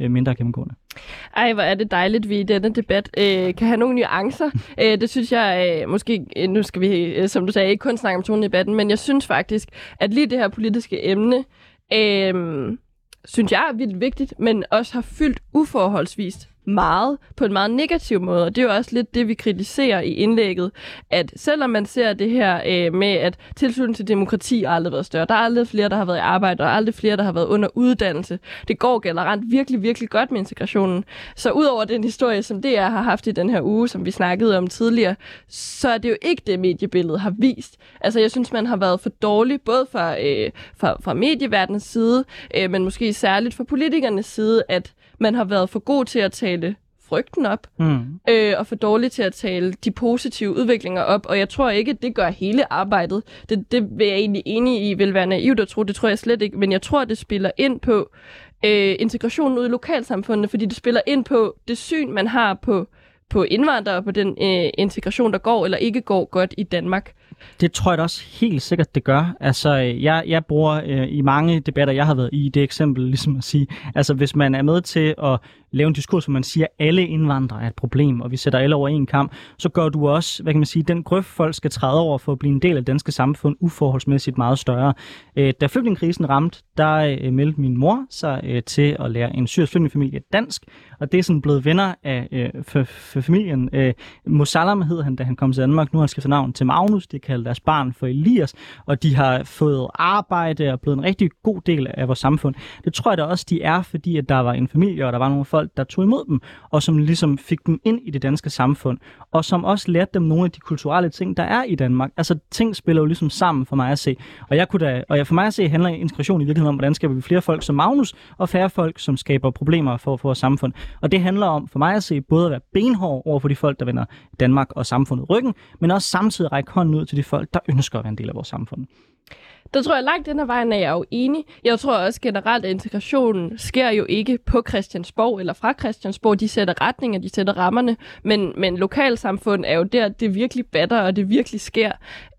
øh, mindre gennemgående. Ej, hvor er det dejligt, vi i denne debat øh, kan have nogle nuancer. øh, det synes jeg øh, måske, øh, nu skal vi, øh, som du sagde, ikke kun snakke om tonen i debatten, men jeg synes faktisk, at lige det her politiske emne, øh, synes jeg er vildt vigtigt, men også har fyldt uforholdsvist meget på en meget negativ måde, og det er jo også lidt det, vi kritiserer i indlægget, at selvom man ser det her øh, med, at tilslutningen til demokrati har aldrig været større, der er aldrig flere, der har været i arbejde, og aldrig flere, der har været under uddannelse. Det går generelt virkelig, virkelig godt med integrationen. Så udover den historie, som DR har haft i den her uge, som vi snakkede om tidligere, så er det jo ikke det, mediebilledet har vist. Altså, jeg synes, man har været for dårlig, både fra, øh, fra, fra medieverdens side, øh, men måske særligt fra politikernes side, at man har været for god til at tale frygten op, mm. øh, og for dårlig til at tale de positive udviklinger op. Og jeg tror ikke, at det gør hele arbejdet. Det, det vil jeg egentlig enig i, vil være naivt at tro. Det tror jeg slet ikke. Men jeg tror, det spiller ind på øh, integrationen ude i lokalsamfundet, fordi det spiller ind på det syn, man har på, på indvandrere og på den øh, integration, der går eller ikke går godt i Danmark. Det tror jeg da også helt sikkert, det gør. Altså, jeg, jeg bruger øh, i mange debatter, jeg har været i, det eksempel ligesom at sige, altså hvis man er med til at lave en diskurs, hvor man siger, at alle indvandrere er et problem, og vi sætter alle over en kamp, så gør du også, hvad kan man sige, den grøft, folk skal træde over for at blive en del af det danske samfund, uforholdsmæssigt meget større. Øh, da flygtningekrisen ramte, der øh, meldte min mor sig øh, til at lære en syrisk flygtningefamilie dansk, og det er sådan blevet venner af øh, for, for familien. Øh, Mosallam hed han, da han kom til Danmark. Nu har han skiftet navn til Magnus. Det kalder deres barn for Elias, og de har fået arbejde og blevet en rigtig god del af vores samfund. Det tror jeg da også, de er, fordi at der var en familie, og der var nogle folk, der tog imod dem, og som ligesom fik dem ind i det danske samfund, og som også lærte dem nogle af de kulturelle ting, der er i Danmark. Altså, ting spiller jo ligesom sammen for mig at se. Og, jeg kunne da, og for mig at se handler integration i virkeligheden om, hvordan skaber vi flere folk som Magnus, og færre folk, som skaber problemer for, for vores samfund. Og det handler om, for mig at se, både at være benhård over for de folk, der vender Danmark og samfundet ryggen, men også samtidig række hånden ud til de folk, der ønsker at være en del af vores samfund. Der tror jeg langt den her vejen er jeg jo enig. Jeg tror også generelt, at integrationen sker jo ikke på Christiansborg eller fra Christiansborg. De sætter retninger, de sætter rammerne, men, men lokalsamfund er jo der, det virkelig batter, og det virkelig sker.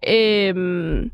Øhm,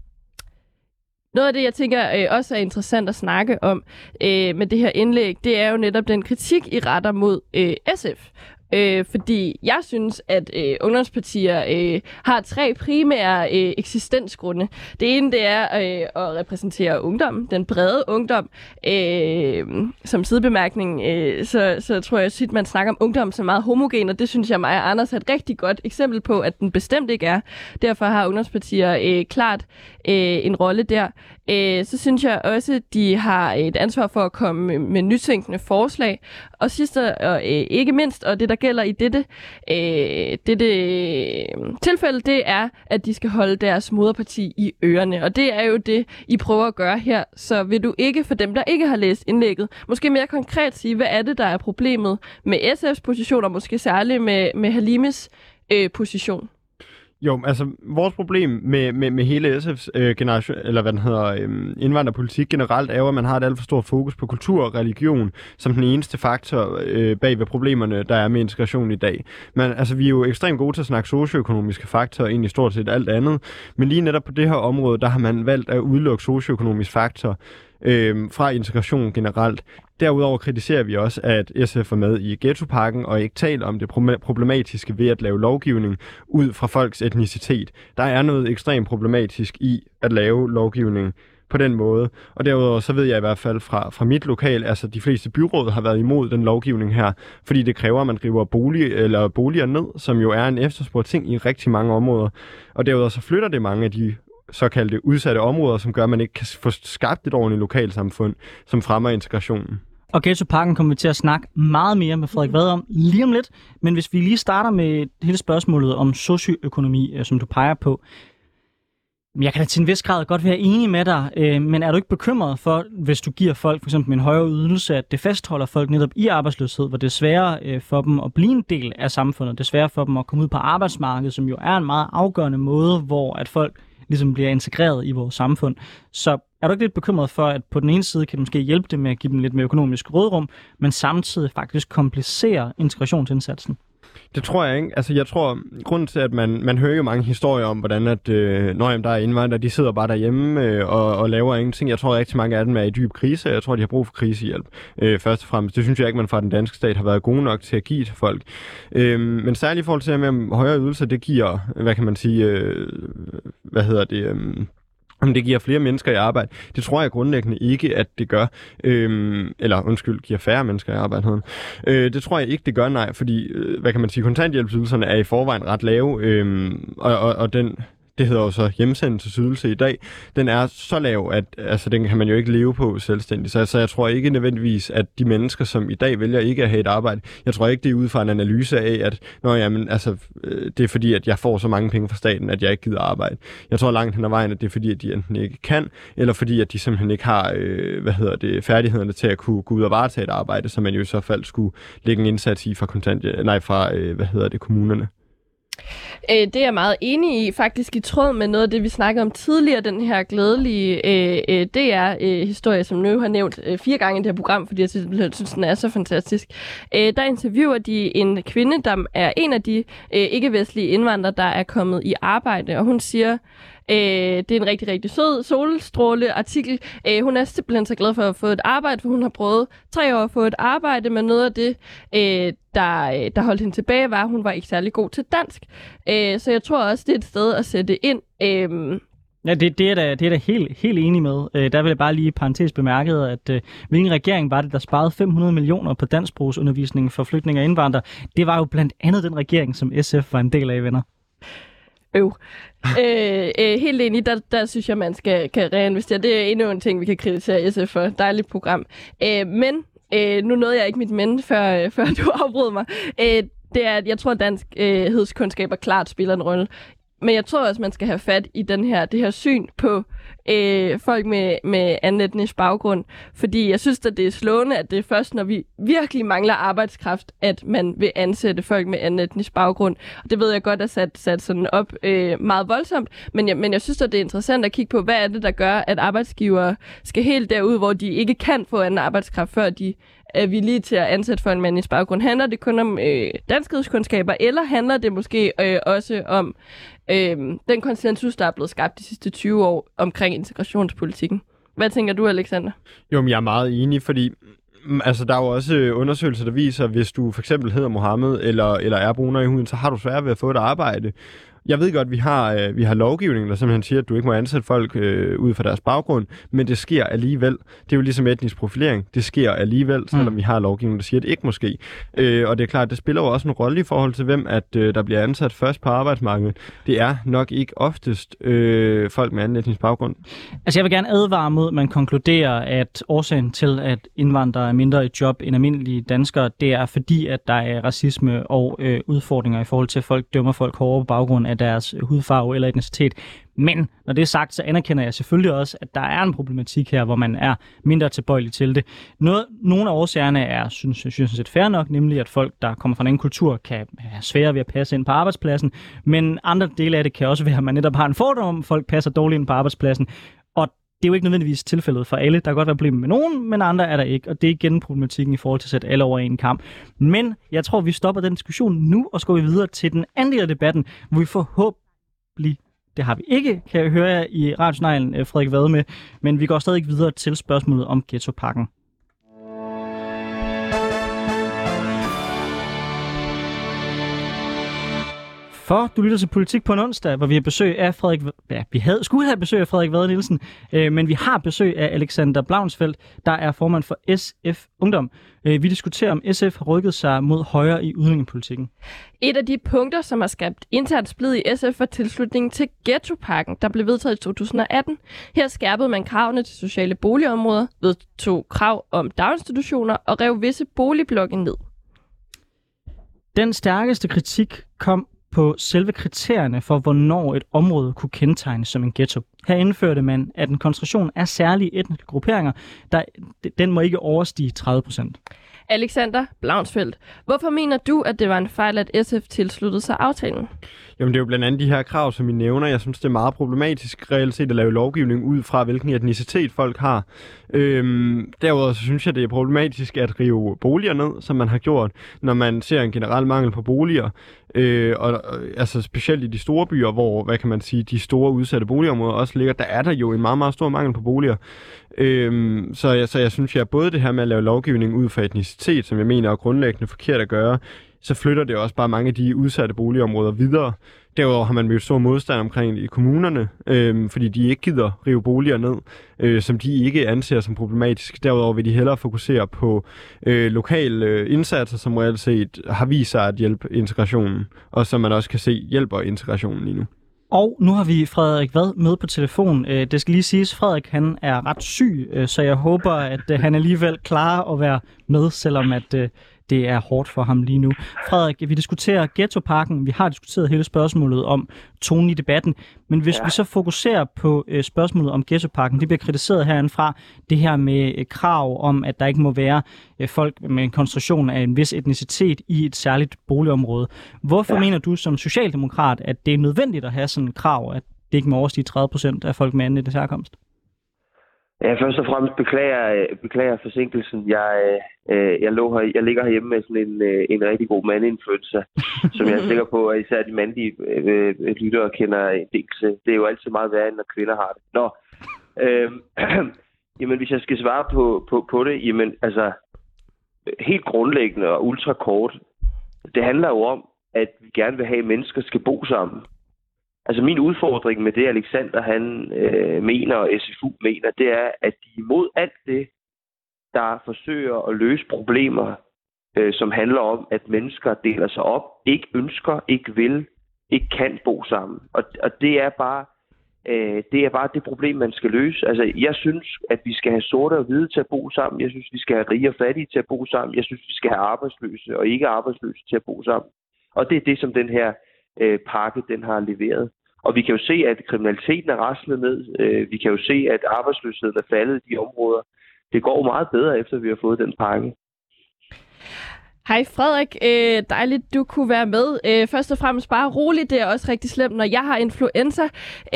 noget af det, jeg tænker øh, også er interessant at snakke om øh, med det her indlæg, det er jo netop den kritik, I retter mod øh, SF. Øh, fordi jeg synes, at øh, ungdomspartier øh, har tre primære øh, eksistensgrunde. Det ene, det er øh, at repræsentere ungdom, den brede ungdom. Øh, som sidebemærkning, øh, så, så tror jeg at man snakker om ungdom som meget homogen, og det synes jeg mig og Anders er et rigtig godt eksempel på, at den bestemt ikke er. Derfor har ungdomspartier øh, klart øh, en rolle der. Øh, så synes jeg også, de har et ansvar for at komme med nytænkende forslag. Og sidst og øh, ikke mindst, og det der gælder i dette, øh, dette øh, tilfælde, det er, at de skal holde deres moderparti i ørerne. Og det er jo det, I prøver at gøre her. Så vil du ikke, for dem, der ikke har læst indlægget, måske mere konkret sige, hvad er det, der er problemet med SF's position, og måske særligt med, med Halimes øh, position? Jo, altså vores problem med, med, med hele SF's øh, generation, eller hvad den hedder, øh, indvandrerpolitik generelt, er jo, at man har et alt for stort fokus på kultur og religion som den eneste faktor øh, bag ved problemerne, der er med integration i dag. Men altså, vi er jo ekstremt gode til at snakke socioøkonomiske faktorer, egentlig stort set alt andet. Men lige netop på det her område, der har man valgt at udelukke socioøkonomisk faktor øh, fra integration generelt. Derudover kritiserer vi også, at SF er med i ghettopakken og ikke taler om det problematiske ved at lave lovgivning ud fra folks etnicitet. Der er noget ekstremt problematisk i at lave lovgivning på den måde. Og derudover så ved jeg i hvert fald fra, fra mit lokal, altså de fleste byråd har været imod den lovgivning her, fordi det kræver, at man river bolig, eller boliger ned, som jo er en efterspurgt ting i rigtig mange områder. Og derudover så flytter det mange af de såkaldte udsatte områder, som gør, at man ikke kan få skabt et ordentligt lokalsamfund, som fremmer integrationen. Og Ghettoparken kommer vi til at snakke meget mere med Frederik Vad om lige om lidt. Men hvis vi lige starter med hele spørgsmålet om socioøkonomi, øh, som du peger på. Jeg kan da til en vis grad godt være enig med dig, øh, men er du ikke bekymret for, hvis du giver folk for eksempel en højere ydelse, at det fastholder folk netop i arbejdsløshed, hvor det er sværere øh, for dem at blive en del af samfundet, det er sværere for dem at komme ud på arbejdsmarkedet, som jo er en meget afgørende måde, hvor at folk ligesom bliver integreret i vores samfund. Så er du ikke lidt bekymret for, at på den ene side kan du måske hjælpe dem med at give dem lidt mere økonomisk rådrum, men samtidig faktisk komplicere integrationsindsatsen? Det tror jeg ikke. Altså, jeg tror, grunden til, at man, man hører jo mange historier om, hvordan at, øh, når jamen, der er indvandrere, de sidder bare derhjemme øh, og, og laver ingenting. Jeg tror rigtig mange af dem er i dyb krise, jeg tror, de har brug for krisehjælp, øh, først og fremmest. Det synes jeg ikke, man fra den danske stat har været gode nok til at give til folk. Øh, men særligt i forhold til, at højere ydelser, det giver, hvad kan man sige, øh, hvad hedder det... Øh, om det giver flere mennesker i arbejde. Det tror jeg grundlæggende ikke, at det gør. Øhm, eller undskyld, giver færre mennesker i arbejde. Øh, det tror jeg ikke, det gør, nej. Fordi, øh, hvad kan man sige, kontanthjælpsydelserne er i forvejen ret lave. Øhm, og, og, og den det hedder jo så hjemsendelsesydelse i dag, den er så lav, at altså, den kan man jo ikke leve på selvstændigt. Så altså, jeg tror ikke nødvendigvis, at de mennesker, som i dag vælger ikke at have et arbejde, jeg tror ikke, det er ud fra en analyse af, at Nå, jamen, altså, øh, det er fordi, at jeg får så mange penge fra staten, at jeg ikke gider arbejde. Jeg tror langt hen ad vejen, at det er fordi, at de enten ikke kan, eller fordi, at de simpelthen ikke har øh, hvad hedder det, færdighederne til at kunne gå ud og varetage et arbejde, som man jo i så fald skulle lægge en indsats i fra, kontant, nej, fra øh, hvad hedder det, kommunerne. Øh, det er jeg meget enig i, faktisk i tråd med noget af det, vi snakkede om tidligere, den her glædelige øh, øh DR-historie, øh, som nu har nævnt øh, fire gange i det her program, fordi jeg synes, synes den er så fantastisk. Øh, der interviewer de en kvinde, der er en af de øh, ikke-vestlige indvandrere, der er kommet i arbejde, og hun siger, Øh, det er en rigtig, rigtig sød solstråle artikel. Øh, hun er simpelthen så glad for at få et arbejde, for hun har prøvet tre år at få et arbejde, men noget af det, øh, der, øh, der holdt hende tilbage, var, at hun var ikke særlig god til dansk. Øh, så jeg tror også, det er et sted at sætte ind. Øh, Ja, det, det er da, det er da helt, helt enig med. Øh, der vil jeg bare lige parentes bemærke, at øh, hvilken regering var det, der sparede 500 millioner på dansksprogsundervisning for flygtninge og indvandrere? Det var jo blandt andet den regering, som SF var en del af, venner. Øv. øh, øh, helt enig, der, der synes jeg, man skal kan reinvestere. Det er endnu en ting, vi kan kritisere SF for. Dejligt program. Øh, men øh, nu nåede jeg ikke mit men, før, øh, før du afbrød mig. Øh, det er, at jeg tror, at dansk øh, hedskundskaber klart spiller en rolle. Men jeg tror også, man skal have fat i den her, det her syn på øh, folk med, med anden etnisk baggrund. Fordi jeg synes, at det er slående, at det er først, når vi virkelig mangler arbejdskraft, at man vil ansætte folk med anden etnisk baggrund. Og det ved jeg godt er sat, sat sådan op øh, meget voldsomt. Men jeg, men jeg synes, at det er interessant at kigge på, hvad er det, der gør, at arbejdsgivere skal helt derud, hvor de ikke kan få anden arbejdskraft, før de er villige til at ansætte for en mandlig baggrund? Handler det kun om øh, danskhedskundskaber, eller handler det måske øh, også om øh, den konsensus, der er blevet skabt de sidste 20 år omkring integrationspolitikken? Hvad tænker du, Alexander? Jo, men jeg er meget enig, fordi mm, Altså, der er jo også øh, undersøgelser, der viser, at hvis du for eksempel hedder Mohammed eller, eller er bruner i huden, så har du svært ved at få et arbejde. Jeg ved godt, at vi har, øh, vi har lovgivning, der simpelthen siger, at du ikke må ansætte folk øh, ud fra deres baggrund, men det sker alligevel. Det er jo ligesom etnisk profilering. Det sker alligevel, selvom mm. vi har lovgivning, der siger, at det ikke må ske. Øh, og det er klart, det spiller jo også en rolle i forhold til, hvem at øh, der bliver ansat først på arbejdsmarkedet. Det er nok ikke oftest øh, folk med anden etnisk baggrund. Altså jeg vil gerne advare mod, at man konkluderer, at årsagen til, at indvandrere er mindre i job end almindelige danskere, det er fordi, at der er racisme og øh, udfordringer i forhold til, at folk dømmer folk hårdere på baggrund af deres hudfarve eller etnicitet. Men når det er sagt, så anerkender jeg selvfølgelig også, at der er en problematik her, hvor man er mindre tilbøjelig til det. Noget, nogle af årsagerne er, synes, synes jeg, synes fair nok, nemlig at folk, der kommer fra en anden kultur, kan have svære ved at passe ind på arbejdspladsen. Men andre dele af det kan også være, at man netop har en fordom om, at folk passer dårligt ind på arbejdspladsen. Det er jo ikke nødvendigvis tilfældet for alle. Der kan godt være problemer med nogen, men andre er der ikke. Og det er igen problematikken i forhold til at sætte alle over i en kamp. Men jeg tror, vi stopper den diskussion nu og skal vi videre til den anden del af debatten, hvor vi forhåbentlig Det har vi ikke, kan jeg høre jer i radiosneglen, øh, Frederik Vade med. Men vi går stadig videre til spørgsmålet om ghettopakken. For du lytter til Politik på en onsdag, hvor vi har besøg af Frederik... Ja, vi havde, skulle have besøg af Frederik Vade Nielsen, øh, men vi har besøg af Alexander Blaunsfeldt, der er formand for SF Ungdom. Øh, vi diskuterer, om SF har rykket sig mod højre i udlændingepolitikken. Et af de punkter, som har skabt internt splid i SF, var tilslutningen til ghettopakken, der blev vedtaget i 2018. Her skærpede man kravene til sociale boligområder, vedtog krav om daginstitutioner og rev visse boligblokke ned. Den stærkeste kritik kom på selve kriterierne for, hvornår et område kunne kendetegnes som en ghetto. Her indførte man, at en koncentration af særlige etniske grupperinger, der, den må ikke overstige 30 procent. Alexander Blaunsfeldt, hvorfor mener du, at det var en fejl, at SF tilsluttede sig aftalen? Jamen det er jo blandt andet de her krav, som vi nævner. Jeg synes, det er meget problematisk reelt set at lave lovgivning ud fra, hvilken etnicitet folk har. Øhm, derudover så synes jeg, det er problematisk at rive boliger ned, som man har gjort, når man ser en generel mangel på boliger. Øh, og, altså specielt i de store byer, hvor, hvad kan man sige, de store udsatte boligområder også ligger, der er der jo en meget, meget stor mangel på boliger. Øhm, så, jeg, så jeg synes, at både det her med at lave lovgivning ud fra etnicitet, som jeg mener er grundlæggende forkert at gøre, så flytter det også bare mange af de udsatte boligområder videre. Derudover har man mødt stor modstand omkring i kommunerne, øh, fordi de ikke gider rive boliger ned, øh, som de ikke anser som problematisk. Derudover vil de hellere fokusere på øh, lokale øh, indsatser, som reelt set har vist sig at hjælpe integrationen, og som man også kan se hjælper integrationen lige nu. Og nu har vi Frederik Vad med på telefon. Øh, det skal lige siges, Frederik han er ret syg, øh, så jeg håber, at øh, han alligevel klarer at være med, selvom at det er hårdt for ham lige nu. Frederik, vi diskuterer ghettoparken. Vi har diskuteret hele spørgsmålet om tonen i debatten. Men hvis ja. vi så fokuserer på øh, spørgsmålet om ghettoparken, det bliver kritiseret herindfra, det her med øh, krav om, at der ikke må være øh, folk med en koncentration af en vis etnicitet i et særligt boligområde. Hvorfor ja. mener du som socialdemokrat, at det er nødvendigt at have sådan et krav, at det ikke må overstige 30 procent af folk med anden etnisk herkomst? Ja, først og fremmest beklager, beklager forsinkelsen. Jeg, øh, jeg, lå her, jeg ligger herhjemme med sådan en, øh, en rigtig god mandinfluenza, som jeg er sikker på, at især de mandlige øh, lyttere kender en del til. Det er jo altid meget værre, end når kvinder har det. Nå, øh, jamen hvis jeg skal svare på, på, på det, jamen altså helt grundlæggende og ultrakort, det handler jo om, at vi gerne vil have, at mennesker skal bo sammen. Altså min udfordring med det, Alexander han øh, mener, og SFU mener, det er, at de imod alt det, der forsøger at løse problemer, øh, som handler om, at mennesker deler sig op, ikke ønsker, ikke vil, ikke kan bo sammen. Og, og det er bare øh, det er bare det problem, man skal løse. Altså, jeg synes, at vi skal have sorte og hvide til at bo sammen. Jeg synes, vi skal have rige og fattige til at bo sammen. Jeg synes, vi skal have arbejdsløse og ikke arbejdsløse til at bo sammen. Og det er det, som den her øh, pakke den har leveret. Og vi kan jo se, at kriminaliteten er raslet ned. Øh, vi kan jo se, at arbejdsløsheden er faldet i de områder. Det går meget bedre, efter vi har fået den pakke. Hej Frederik, øh, dejligt du kunne være med. Øh, først og fremmest bare roligt, det er også rigtig slemt, når jeg har influenza.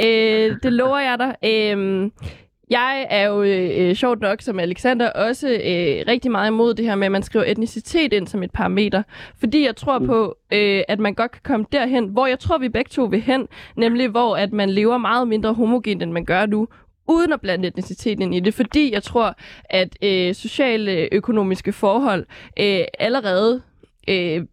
Øh, det lover jeg dig. Øh, jeg er jo øh, sjovt nok, som Alexander, også øh, rigtig meget imod det her med, at man skriver etnicitet ind som et parameter. Fordi jeg tror mm. på, øh, at man godt kan komme derhen, hvor jeg tror, vi begge to vil hen, nemlig hvor at man lever meget mindre homogent, end man gør nu, uden at blande etnicitet ind i det, fordi jeg tror, at øh, sociale økonomiske forhold øh, allerede øh,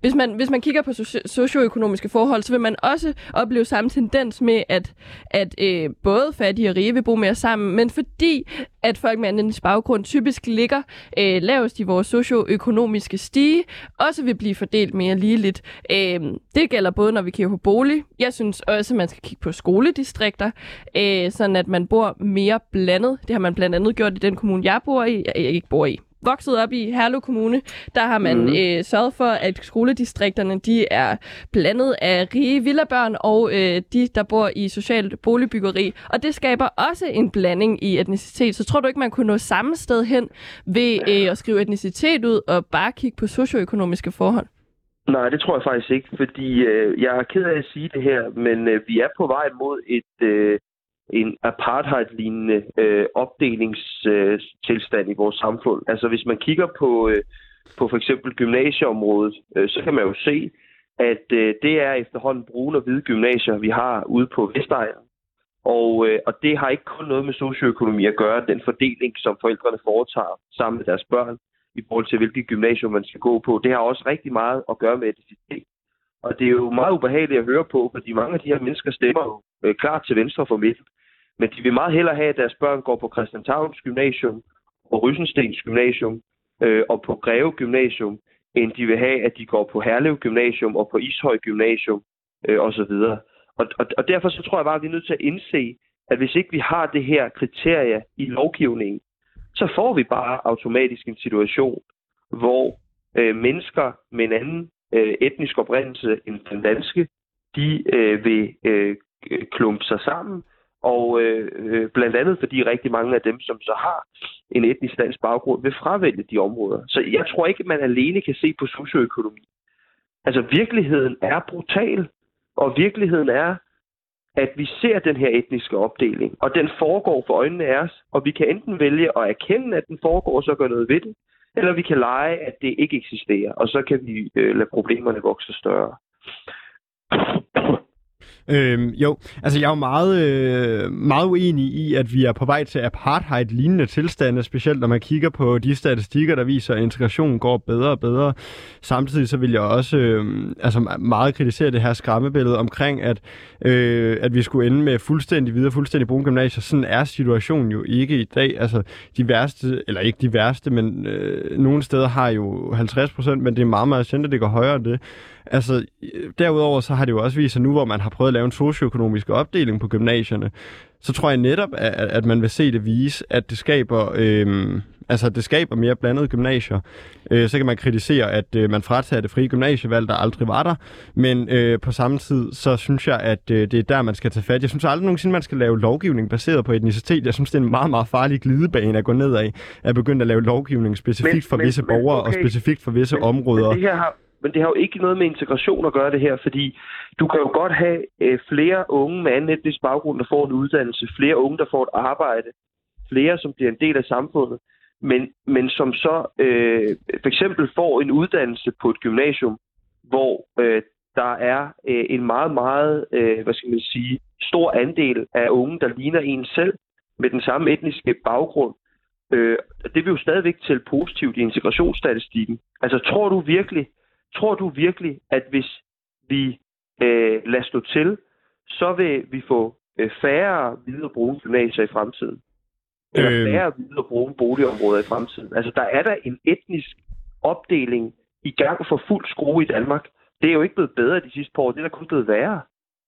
hvis man, hvis man kigger på socioøkonomiske forhold, så vil man også opleve samme tendens med, at, at øh, både fattige og rige vil bo mere sammen, men fordi at folk med anden baggrund typisk ligger øh, lavest i vores socioøkonomiske stige, også vil blive fordelt mere ligeligt. Øh, det gælder både, når vi kigger på bolig. Jeg synes også, at man skal kigge på skoledistrikter, øh, sådan at man bor mere blandet. Det har man blandt andet gjort i den kommune, jeg bor i, jeg ikke bor i, vokset op i Herlev Kommune, der har man mm. øh, sørget for, at skoledistrikterne de er blandet af rige villabørn og øh, de, der bor i socialt boligbyggeri. Og det skaber også en blanding i etnicitet. Så tror du ikke, man kunne nå samme sted hen ved øh, at skrive etnicitet ud og bare kigge på socioøkonomiske forhold? Nej, det tror jeg faktisk ikke, fordi øh, jeg er ked af at sige det her, men øh, vi er på vej mod et, øh, en apartheid-lignende øh, opdelingstilstand øh, i vores samfund. Altså hvis man kigger på, øh, på for eksempel gymnasieområdet, øh, så kan man jo se, at øh, det er efterhånden brune og hvide gymnasier, vi har ude på Vestegnen. Og, øh, og det har ikke kun noget med socioøkonomi at gøre, den fordeling, som forældrene foretager sammen med deres børn, i forhold til, hvilket gymnasium man skal gå på. Det har også rigtig meget at gøre med etnicitet. Og det er jo meget ubehageligt at høre på, fordi mange af de her mennesker stemmer jo øh, klart til venstre for midten. Men de vil meget hellere have, at deres børn går på Christianshavns Gymnasium og Rysenstens Gymnasium øh, og på Greve Gymnasium, end de vil have, at de går på Herlev Gymnasium og på Ishøj Gymnasium øh, osv. Og, og, og derfor så tror jeg bare, at vi er nødt til at indse, at hvis ikke vi har det her kriterie i lovgivningen, så får vi bare automatisk en situation, hvor øh, mennesker med en anden øh, etnisk oprindelse end den danske, de øh, vil øh, klumpe sig sammen, og øh, blandt andet fordi rigtig mange af dem, som så har en etnisk dansk baggrund, vil fravælge de områder. Så jeg tror ikke, at man alene kan se på socioøkonomi. Altså virkeligheden er brutal, og virkeligheden er, at vi ser den her etniske opdeling, og den foregår for øjnene af os, og vi kan enten vælge at erkende, at den foregår, og så gøre noget ved den, eller vi kan lege, at det ikke eksisterer, og så kan vi øh, lade problemerne vokse større. Øhm, jo, altså jeg er jo meget, øh, meget uenig i, at vi er på vej til apartheid-lignende tilstande, specielt når man kigger på de statistikker, der viser, at integrationen går bedre og bedre. Samtidig så vil jeg også øh, altså meget kritisere det her skræmmebillede omkring, at, øh, at vi skulle ende med fuldstændig videre, fuldstændig brune gymnasier. Sådan er situationen jo ikke i dag. Altså de værste, eller ikke de værste, men øh, nogle steder har jo 50 procent, men det er meget, meget sjældent, at det går højere end det. Altså, derudover så har det jo også vist sig nu, hvor man har prøvet at lave en socioøkonomisk opdeling på gymnasierne, så tror jeg netop, at, at man vil se det vise, at det skaber, øhm, altså, det skaber mere blandede gymnasier. Øh, så kan man kritisere, at øh, man fratager det frie gymnasievalg, der aldrig var der. Men øh, på samme tid, så synes jeg, at øh, det er der, man skal tage fat. Jeg synes aldrig nogensinde, man skal lave lovgivning baseret på etnicitet. Jeg synes, det er en meget, meget farlig glidebane at gå ned af, at begynde at lave lovgivning specifikt men, for men, visse men, borgere okay. og specifikt for visse men, områder. Men det her har men det har jo ikke noget med integration at gøre det her, fordi du kan jo godt have øh, flere unge med anden etnisk baggrund, der får en uddannelse, flere unge, der får et arbejde, flere, som bliver en del af samfundet, men, men som så øh, for eksempel får en uddannelse på et gymnasium, hvor øh, der er øh, en meget, meget, øh, hvad skal man sige, stor andel af unge, der ligner en selv, med den samme etniske baggrund. Øh, det vil jo stadigvæk tælle positivt i integrationsstatistikken. Altså, tror du virkelig, Tror du virkelig, at hvis vi øh, lader stå til, så vil vi få øh, færre hvide brune gymnasier i fremtiden? Eller øh... færre hvide og brune boligområder i fremtiden? Altså, der er der en etnisk opdeling i gang for fuld skrue i Danmark. Det er jo ikke blevet bedre de sidste par år. Det er da kun blevet værre.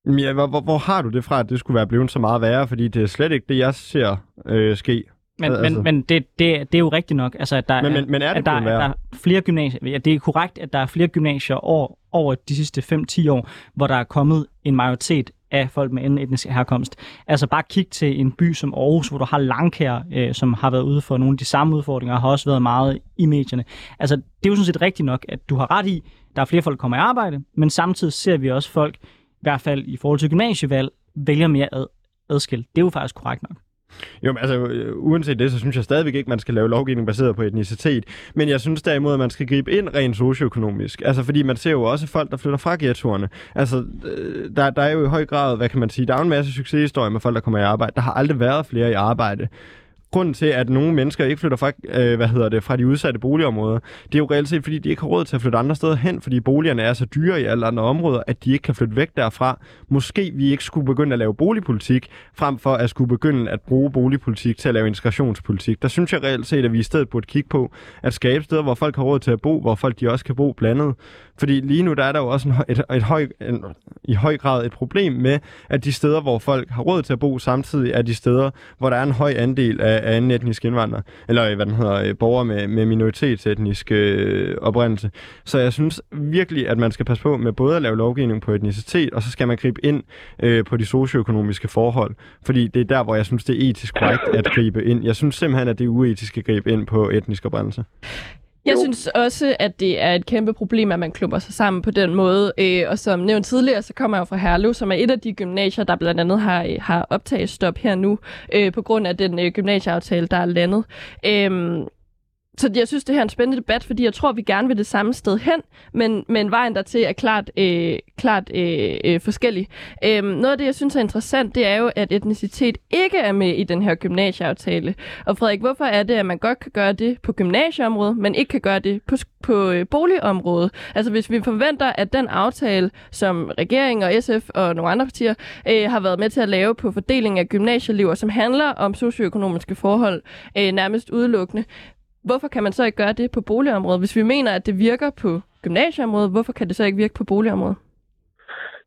Ja, hvor, hvor, hvor har du det fra, at det skulle være blevet så meget værre? Fordi det er slet ikke det, jeg ser øh, ske. Men, altså. men, men det, det, det er jo rigtigt nok. Altså, at der men, men, men er det at der, at der er flere gymnasier. Ja, det er korrekt, at der er flere gymnasier over, over de sidste 5-10 år, hvor der er kommet en majoritet af folk med anden etnisk herkomst. Altså bare kig til en by som Aarhus, hvor du har Langkær, øh, som har været ude for nogle af de samme udfordringer, og har også været meget i medierne. Altså det er jo sådan set rigtigt nok, at du har ret i, der er flere folk, der kommer i arbejde, men samtidig ser vi også folk, i hvert fald i forhold til gymnasievalg, vælger mere ad, adskilt. Det er jo faktisk korrekt nok. Jo, men altså, øh, uanset det, så synes jeg stadigvæk ikke, man skal lave lovgivning baseret på etnicitet. Men jeg synes derimod, at man skal gribe ind rent socioøkonomisk. Altså, fordi man ser jo også folk, der flytter fra ghettoerne. Altså, øh, der, der er jo i høj grad, hvad kan man sige, der er en masse succeshistorier med folk, der kommer i arbejde. Der har aldrig været flere i arbejde grunden til, at nogle mennesker ikke flytter fra, øh, hvad hedder det, fra de udsatte boligområder, det er jo reelt set, fordi de ikke har råd til at flytte andre steder hen, fordi boligerne er så dyre i alle andre områder, at de ikke kan flytte væk derfra. Måske vi ikke skulle begynde at lave boligpolitik, frem for at skulle begynde at bruge boligpolitik til at lave integrationspolitik. Der synes jeg reelt set, at vi i stedet burde kigge på at skabe steder, hvor folk har råd til at bo, hvor folk de også kan bo blandet. Fordi lige nu der er der jo også en, et, et høj, en, i høj grad et problem med, at de steder, hvor folk har råd til at bo, samtidig er de steder, hvor der er en høj andel af, af anden etnisk indvandrere, eller øh, hvad den hedder, øh, borgere med, med minoritetsetnisk øh, oprindelse. Så jeg synes virkelig, at man skal passe på med både at lave lovgivning på etnicitet, og så skal man gribe ind øh, på de socioøkonomiske forhold. Fordi det er der, hvor jeg synes, det er etisk korrekt at gribe ind. Jeg synes simpelthen, at det er uetisk at gribe ind på etnisk oprindelse. Jeg jo. synes også, at det er et kæmpe problem, at man klumper sig sammen på den måde. Øh, og som nævnt tidligere, så kommer jeg jo fra Herlev, som er et af de gymnasier, der blandt andet har, har optaget stop her nu, øh, på grund af den øh, gymnasieaftale, der er landet. Øh, så jeg synes, det her er en spændende debat, fordi jeg tror, vi gerne vil det samme sted hen, men, men vejen dertil er klart, øh, klart øh, øh, forskellig. Øh, noget af det, jeg synes er interessant, det er jo, at etnicitet ikke er med i den her gymnasieaftale. Og Frederik, hvorfor er det, at man godt kan gøre det på gymnasieområdet, men ikke kan gøre det på, på øh, boligområdet? Altså hvis vi forventer, at den aftale, som regeringen og SF og nogle andre partier øh, har været med til at lave på fordeling af gymnasieelever, som handler om socioøkonomiske forhold øh, nærmest udelukkende, hvorfor kan man så ikke gøre det på boligområdet? Hvis vi mener, at det virker på gymnasieområdet, hvorfor kan det så ikke virke på boligområdet?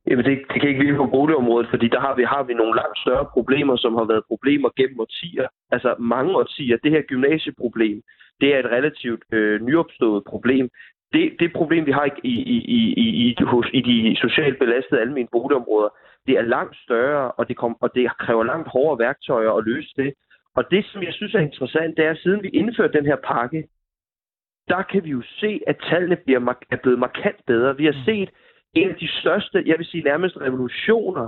Jamen, det, det kan ikke virke på boligområdet, fordi der har vi, har vi nogle langt større problemer, som har været problemer gennem årtier. Altså mange årtier. Det her gymnasieproblem, det er et relativt øh, nyopstået problem. Det, det problem, vi har i, i, i, i, i, hos, i de socialt belastede almindelige boligområder, det er langt større, og det, kom, og det kræver langt hårdere værktøjer at løse det. Og det, som jeg synes er interessant, det er, at siden vi indførte den her pakke, der kan vi jo se, at tallene bliver, er blevet markant bedre. Vi har mm. set en af de største, jeg vil sige nærmest revolutioner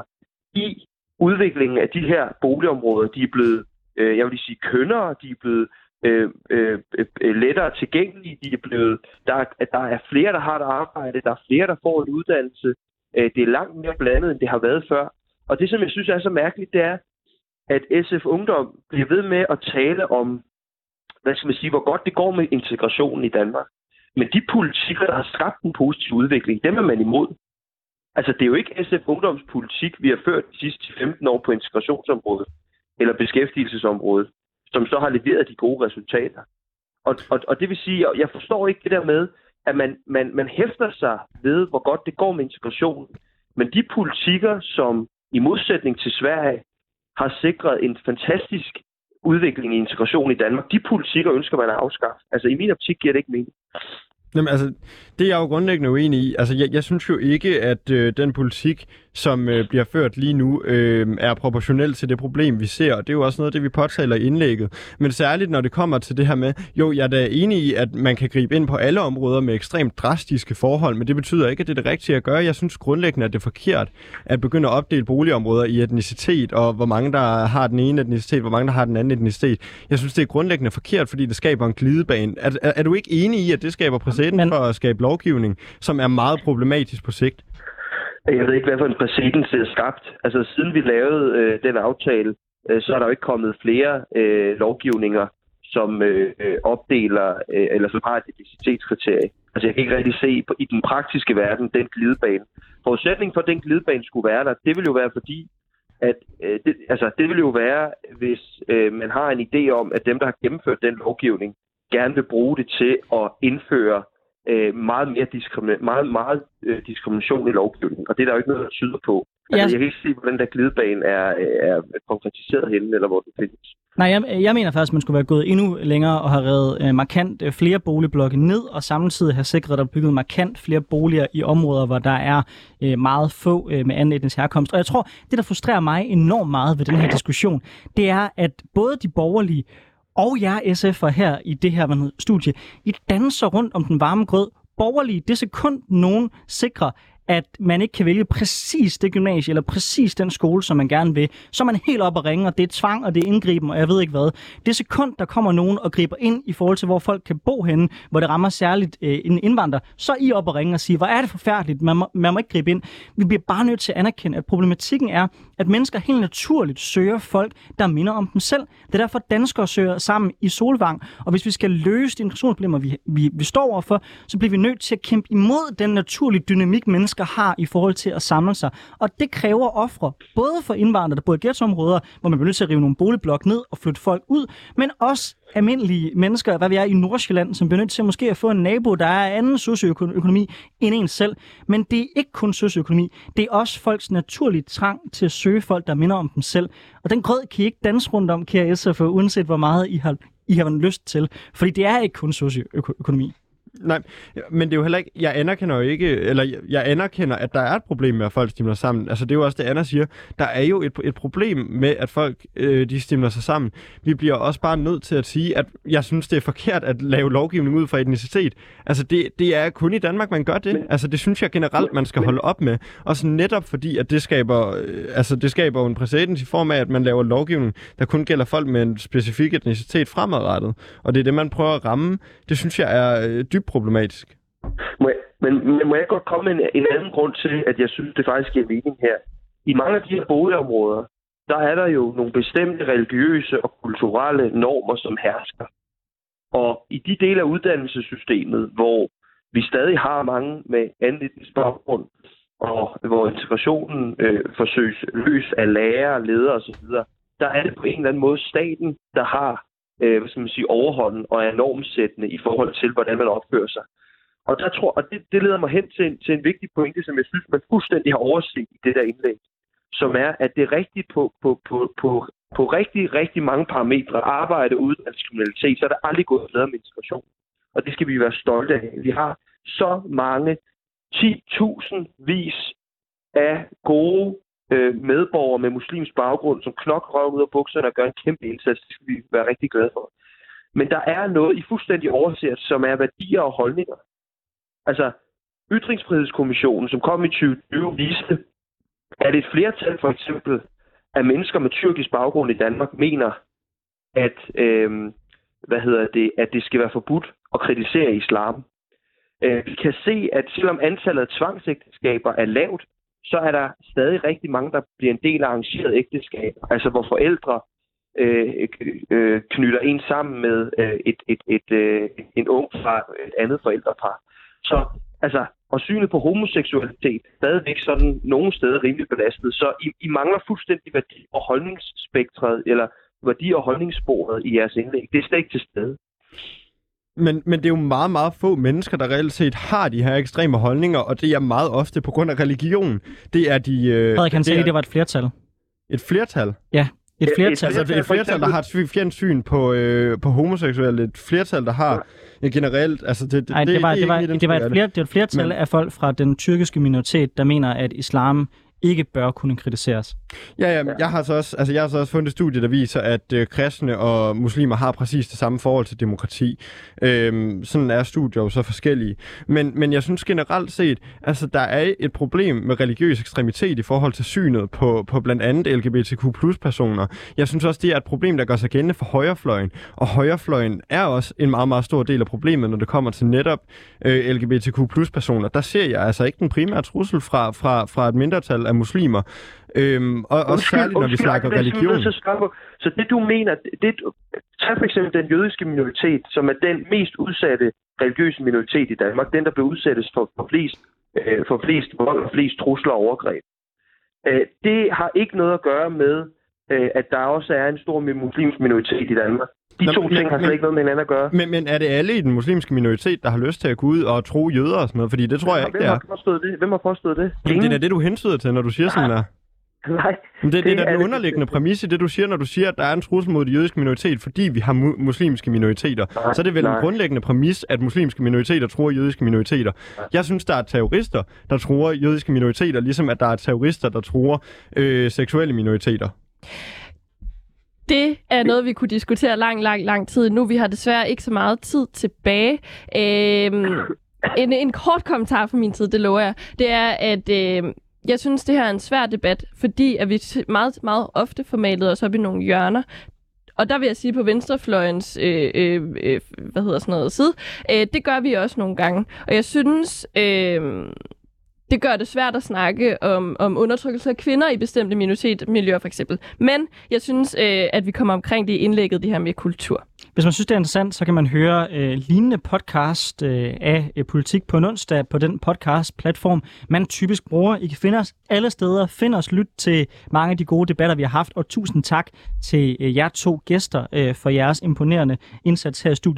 i udviklingen af de her boligområder. De er blevet, øh, jeg vil sige, kønnere, de er blevet øh, øh, øh, lettere tilgængelige, de er blevet, der, der er flere, der har et arbejde, der er flere, der får en uddannelse. Øh, det er langt mere blandet, end det har været før. Og det, som jeg synes er så mærkeligt, det er, at SF Ungdom bliver ved med at tale om, hvad skal man sige, hvor godt det går med integrationen i Danmark. Men de politikker, der har skabt en positiv udvikling, dem er man imod. Altså, det er jo ikke SF Ungdoms politik, vi har ført de sidste 15 år på integrationsområdet eller beskæftigelsesområdet, som så har leveret de gode resultater. Og, og, og det vil sige, jeg forstår ikke det der med, at man, man, man hæfter sig ved, hvor godt det går med integrationen. Men de politikker, som i modsætning til Sverige har sikret en fantastisk udvikling i integration i Danmark. De politikker ønsker man at afskaffe. Altså i min optik giver det ikke mening. Jamen altså, det er jeg jo grundlæggende uenig i. Altså, jeg, jeg synes jo ikke, at øh, den politik, som øh, bliver ført lige nu, øh, er proportionel til det problem, vi ser. Og det er jo også noget af det, vi påtaler i indlægget. Men særligt, når det kommer til det her med, jo, jeg er da enig i, at man kan gribe ind på alle områder med ekstremt drastiske forhold, men det betyder ikke, at det er det rigtige at gøre. Jeg synes grundlæggende, at det er forkert at begynde at opdele boligområder i etnicitet, og hvor mange, der har den ene etnicitet, hvor mange, der har den anden etnicitet. Jeg synes, det er grundlæggende forkert, fordi det skaber en glidebane. Er, er, er du ikke enig i, at det skaber præcedens men... for at skabe lovgivning, som er meget problematisk på sigt? Jeg ved ikke, hvad for en præcedens det er skabt. Altså, siden vi lavede øh, den aftale, øh, så er der jo ikke kommet flere øh, lovgivninger, som øh, øh opdeler, øh, eller som har et etnicitetskriterie. Altså, jeg kan ikke rigtig se på, i den praktiske verden den glidebane. Forudsætningen for, at den glidebane skulle være der, det vil jo være fordi, at øh, det, altså, det vil jo være, hvis øh, man har en idé om, at dem, der har gennemført den lovgivning, gerne vil bruge det til at indføre øh, meget mere diskrimin- meget, meget øh, diskrimination i lovgivningen. Og det er der jo ikke noget, der tyder på. Altså, ja. Jeg kan ikke se, hvor den der glidebane er, er konkretiseret henne, eller hvor den findes. Nej, jeg, jeg mener faktisk, at man skulle være gået endnu længere og have reddet øh, markant øh, flere boligblokke ned, og samtidig have sikret, at der er bygget markant flere boliger i områder, hvor der er øh, meget få øh, med anden etnisk herkomst. Og jeg tror, det der frustrerer mig enormt meget ved den her diskussion, det er, at både de borgerlige og jer SF'er her i det her studie, I danser rundt om den varme grød. Borgerlige, det sekund nogen sikrer, at man ikke kan vælge præcis det gymnasie eller præcis den skole, som man gerne vil, så er man helt op og ringe, og det er tvang, og det er indgriben, og jeg ved ikke hvad. Det sekund, der kommer nogen og griber ind i forhold til, hvor folk kan bo henne, hvor det rammer særligt øh, en indvandrer, så er I op og ringe og siger, hvor er det forfærdeligt, man må, man må ikke gribe ind. Vi bliver bare nødt til at anerkende, at problematikken er, at mennesker helt naturligt søger folk, der minder om dem selv. Det er derfor, danskere søger sammen i Solvang, og hvis vi skal løse de integrationsproblemer, vi, vi, vi står overfor, så bliver vi nødt til at kæmpe imod den naturlige dynamik, mennesker mennesker har i forhold til at samle sig. Og det kræver ofre, både for indvandrere, der bor i ghettoområder, hvor man bliver nødt til at rive nogle boligblok ned og flytte folk ud, men også almindelige mennesker, hvad vi er i Nordsjælland, som bliver nødt til måske at få en nabo, der er anden socioøkonomi end en selv. Men det er ikke kun socioøkonomi, det er også folks naturlige trang til at søge folk, der minder om dem selv. Og den grød kan I ikke danse rundt om, kære SF, uanset hvor meget I har, I har lyst til. Fordi det er ikke kun socioøkonomi. Nej, men det er jo heller ikke, jeg anerkender jo ikke, eller jeg- jeg anerkender, at der er et problem med, at folk stimler sammen. Altså det er jo også det, Anna siger. Der er jo et, et problem med, at folk øh, de stimler sig sammen. Vi bliver også bare nødt til at sige, at jeg synes, det er forkert at lave lovgivning ud fra etnicitet. Altså det, det er kun i Danmark, man gør det. Men- altså det synes jeg generelt, man skal men- holde op med. Også netop fordi, at det skaber, øh, altså det skaber en præcedens i form af, at man laver lovgivning, der kun gælder folk med en specifik etnicitet fremadrettet. Og det er det, man prøver at ramme. Det synes jeg er øh, dybt problematisk. Må jeg, men, men må jeg godt komme med en, en anden grund til, at jeg synes, det faktisk giver mening her? I mange af de her boligområder, der er der jo nogle bestemte religiøse og kulturelle normer, som hersker. Og i de dele af uddannelsessystemet, hvor vi stadig har mange med anden etnisk baggrund, og hvor integrationen øh, forsøges løs af lærere, ledere osv., der er det på en eller anden måde staten, der har øh, hvad skal man sige, overhånden og er normsættende i forhold til, hvordan man opfører sig. Og, der tror, og det, det leder mig hen til en, til en vigtig pointe, som jeg synes, man fuldstændig har overset i det der indlæg, som er, at det er rigtigt på, på, på, på, på rigtig, rigtig mange parametre, arbejde, uddannelse, kriminalitet, så er der aldrig gået bedre med integration. Og det skal vi være stolte af. Vi har så mange 10.000 vis af gode øh, medborgere med muslimsk baggrund, som knokler røven ud af bukserne og gør en kæmpe indsats. Det skal vi være rigtig glade for. Men der er noget, I fuldstændig overser, som er værdier og holdninger. Altså, Ytringsfrihedskommissionen, som kom i 2020, viste, at et flertal for eksempel af mennesker med tyrkisk baggrund i Danmark mener, at, øh, hvad hedder det, at det skal være forbudt at kritisere islam. Øh, vi kan se, at selvom antallet af tvangsægteskaber er lavt, så er der stadig rigtig mange, der bliver en del af arrangeret ægteskab. Altså hvor forældre øh, øh, knytter en sammen med øh, et, et, et, øh, en ung fra et andet forældrepar. Så altså, og synet på homoseksualitet er stadigvæk sådan nogle steder rimelig belastet. Så I, I mangler fuldstændig værdi- og holdningsspektret, eller værdi- og holdningssporet i jeres indlæg. Det er slet ikke til stede. Men, men det er jo meget, meget få mennesker, der reelt set har de her ekstreme holdninger, og det er meget ofte på grund af religion. Det er de... Øh, Frederik, han det sagde, er det var et flertal. et flertal. Ja, et Et flertal. Altså flertal, et flertal, der har et sy- fjendsk syn på, øh, på homoseksuelle. Et flertal, der har ja, generelt... Altså det, Nej, det, var, er det, var, det, var et, af fler, det var et flertal Men- af folk fra den tyrkiske minoritet, der mener, at islam ikke bør kunne kritiseres. Ja, ja, jeg har så også, altså jeg har så også fundet et studie, der viser, at øh, kristne og muslimer har præcis det samme forhold til demokrati. Øhm, sådan er studier jo så forskellige. Men, men jeg synes generelt set, altså der er et problem med religiøs ekstremitet i forhold til synet på, på blandt andet LGBTQ plus personer. Jeg synes også, det er et problem, der gør sig gældende for højrefløjen. Og højrefløjen er også en meget, meget stor del af problemet, når det kommer til netop øh, LGBTQ plus personer. Der ser jeg altså ikke den primære trussel fra, fra, fra et mindretal af muslimer. Øhm, og Undskyld, særligt, når vi snakker er religion. Så det du mener, det, tag for eksempel den jødiske minoritet, som er den mest udsatte religiøse minoritet i Danmark, den der blev udsættes for, for, flest, øh, for flest vold og flest trusler og overgreb. Øh, det har ikke noget at gøre med, øh, at der også er en stor muslimsk minoritet i Danmark. De Nå, to men- ting har men- slet ikke noget med hinanden at gøre. Men, men er det alle i den muslimske minoritet, der har lyst til at gå ud og tro jøder og sådan noget? Fordi det tror jeg ikke, Hvem det er. det? Hvem har påstået det? Jamen, det er det, du hensyder til, når du siger sådan der. Nej. Men det, det, det Det er den det underliggende bestemt. præmis i det, du siger, når du siger, at der er en trussel mod de jødiske minoritet, fordi vi har mu- muslimske minoriteter. Nej, så er det vel nej. en grundlæggende præmis, at muslimske minoriteter tror jødiske minoriteter. Jeg synes, der er terrorister, der tror jødiske minoriteter, ligesom at der er terrorister, der tror øh, seksuelle minoriteter. Det er noget, vi kunne diskutere lang, lang, lang tid nu. Vi har desværre ikke så meget tid tilbage. Øhm, en, en kort kommentar fra min side, det lover jeg. Det er, at øh, jeg synes, det her er en svær debat, fordi at vi meget, meget ofte får malet os op i nogle hjørner. Og der vil jeg sige på venstrefløjens øh, øh, øh, hvad hedder sådan noget, side, øh, det gør vi også nogle gange. Og jeg synes, øh, det gør det svært at snakke om, om undertrykkelse af kvinder i bestemte minoritetsmiljøer for eksempel. Men jeg synes, øh, at vi kommer omkring det i indlægget, det her med kultur. Hvis man synes, det er interessant, så kan man høre øh, lignende podcast øh, af øh, Politik på en onsdag på den podcast-platform, man typisk bruger. I kan finde os alle steder. Find os, lyt til mange af de gode debatter, vi har haft, og tusind tak til øh, jer to gæster øh, for jeres imponerende indsats her i studiet.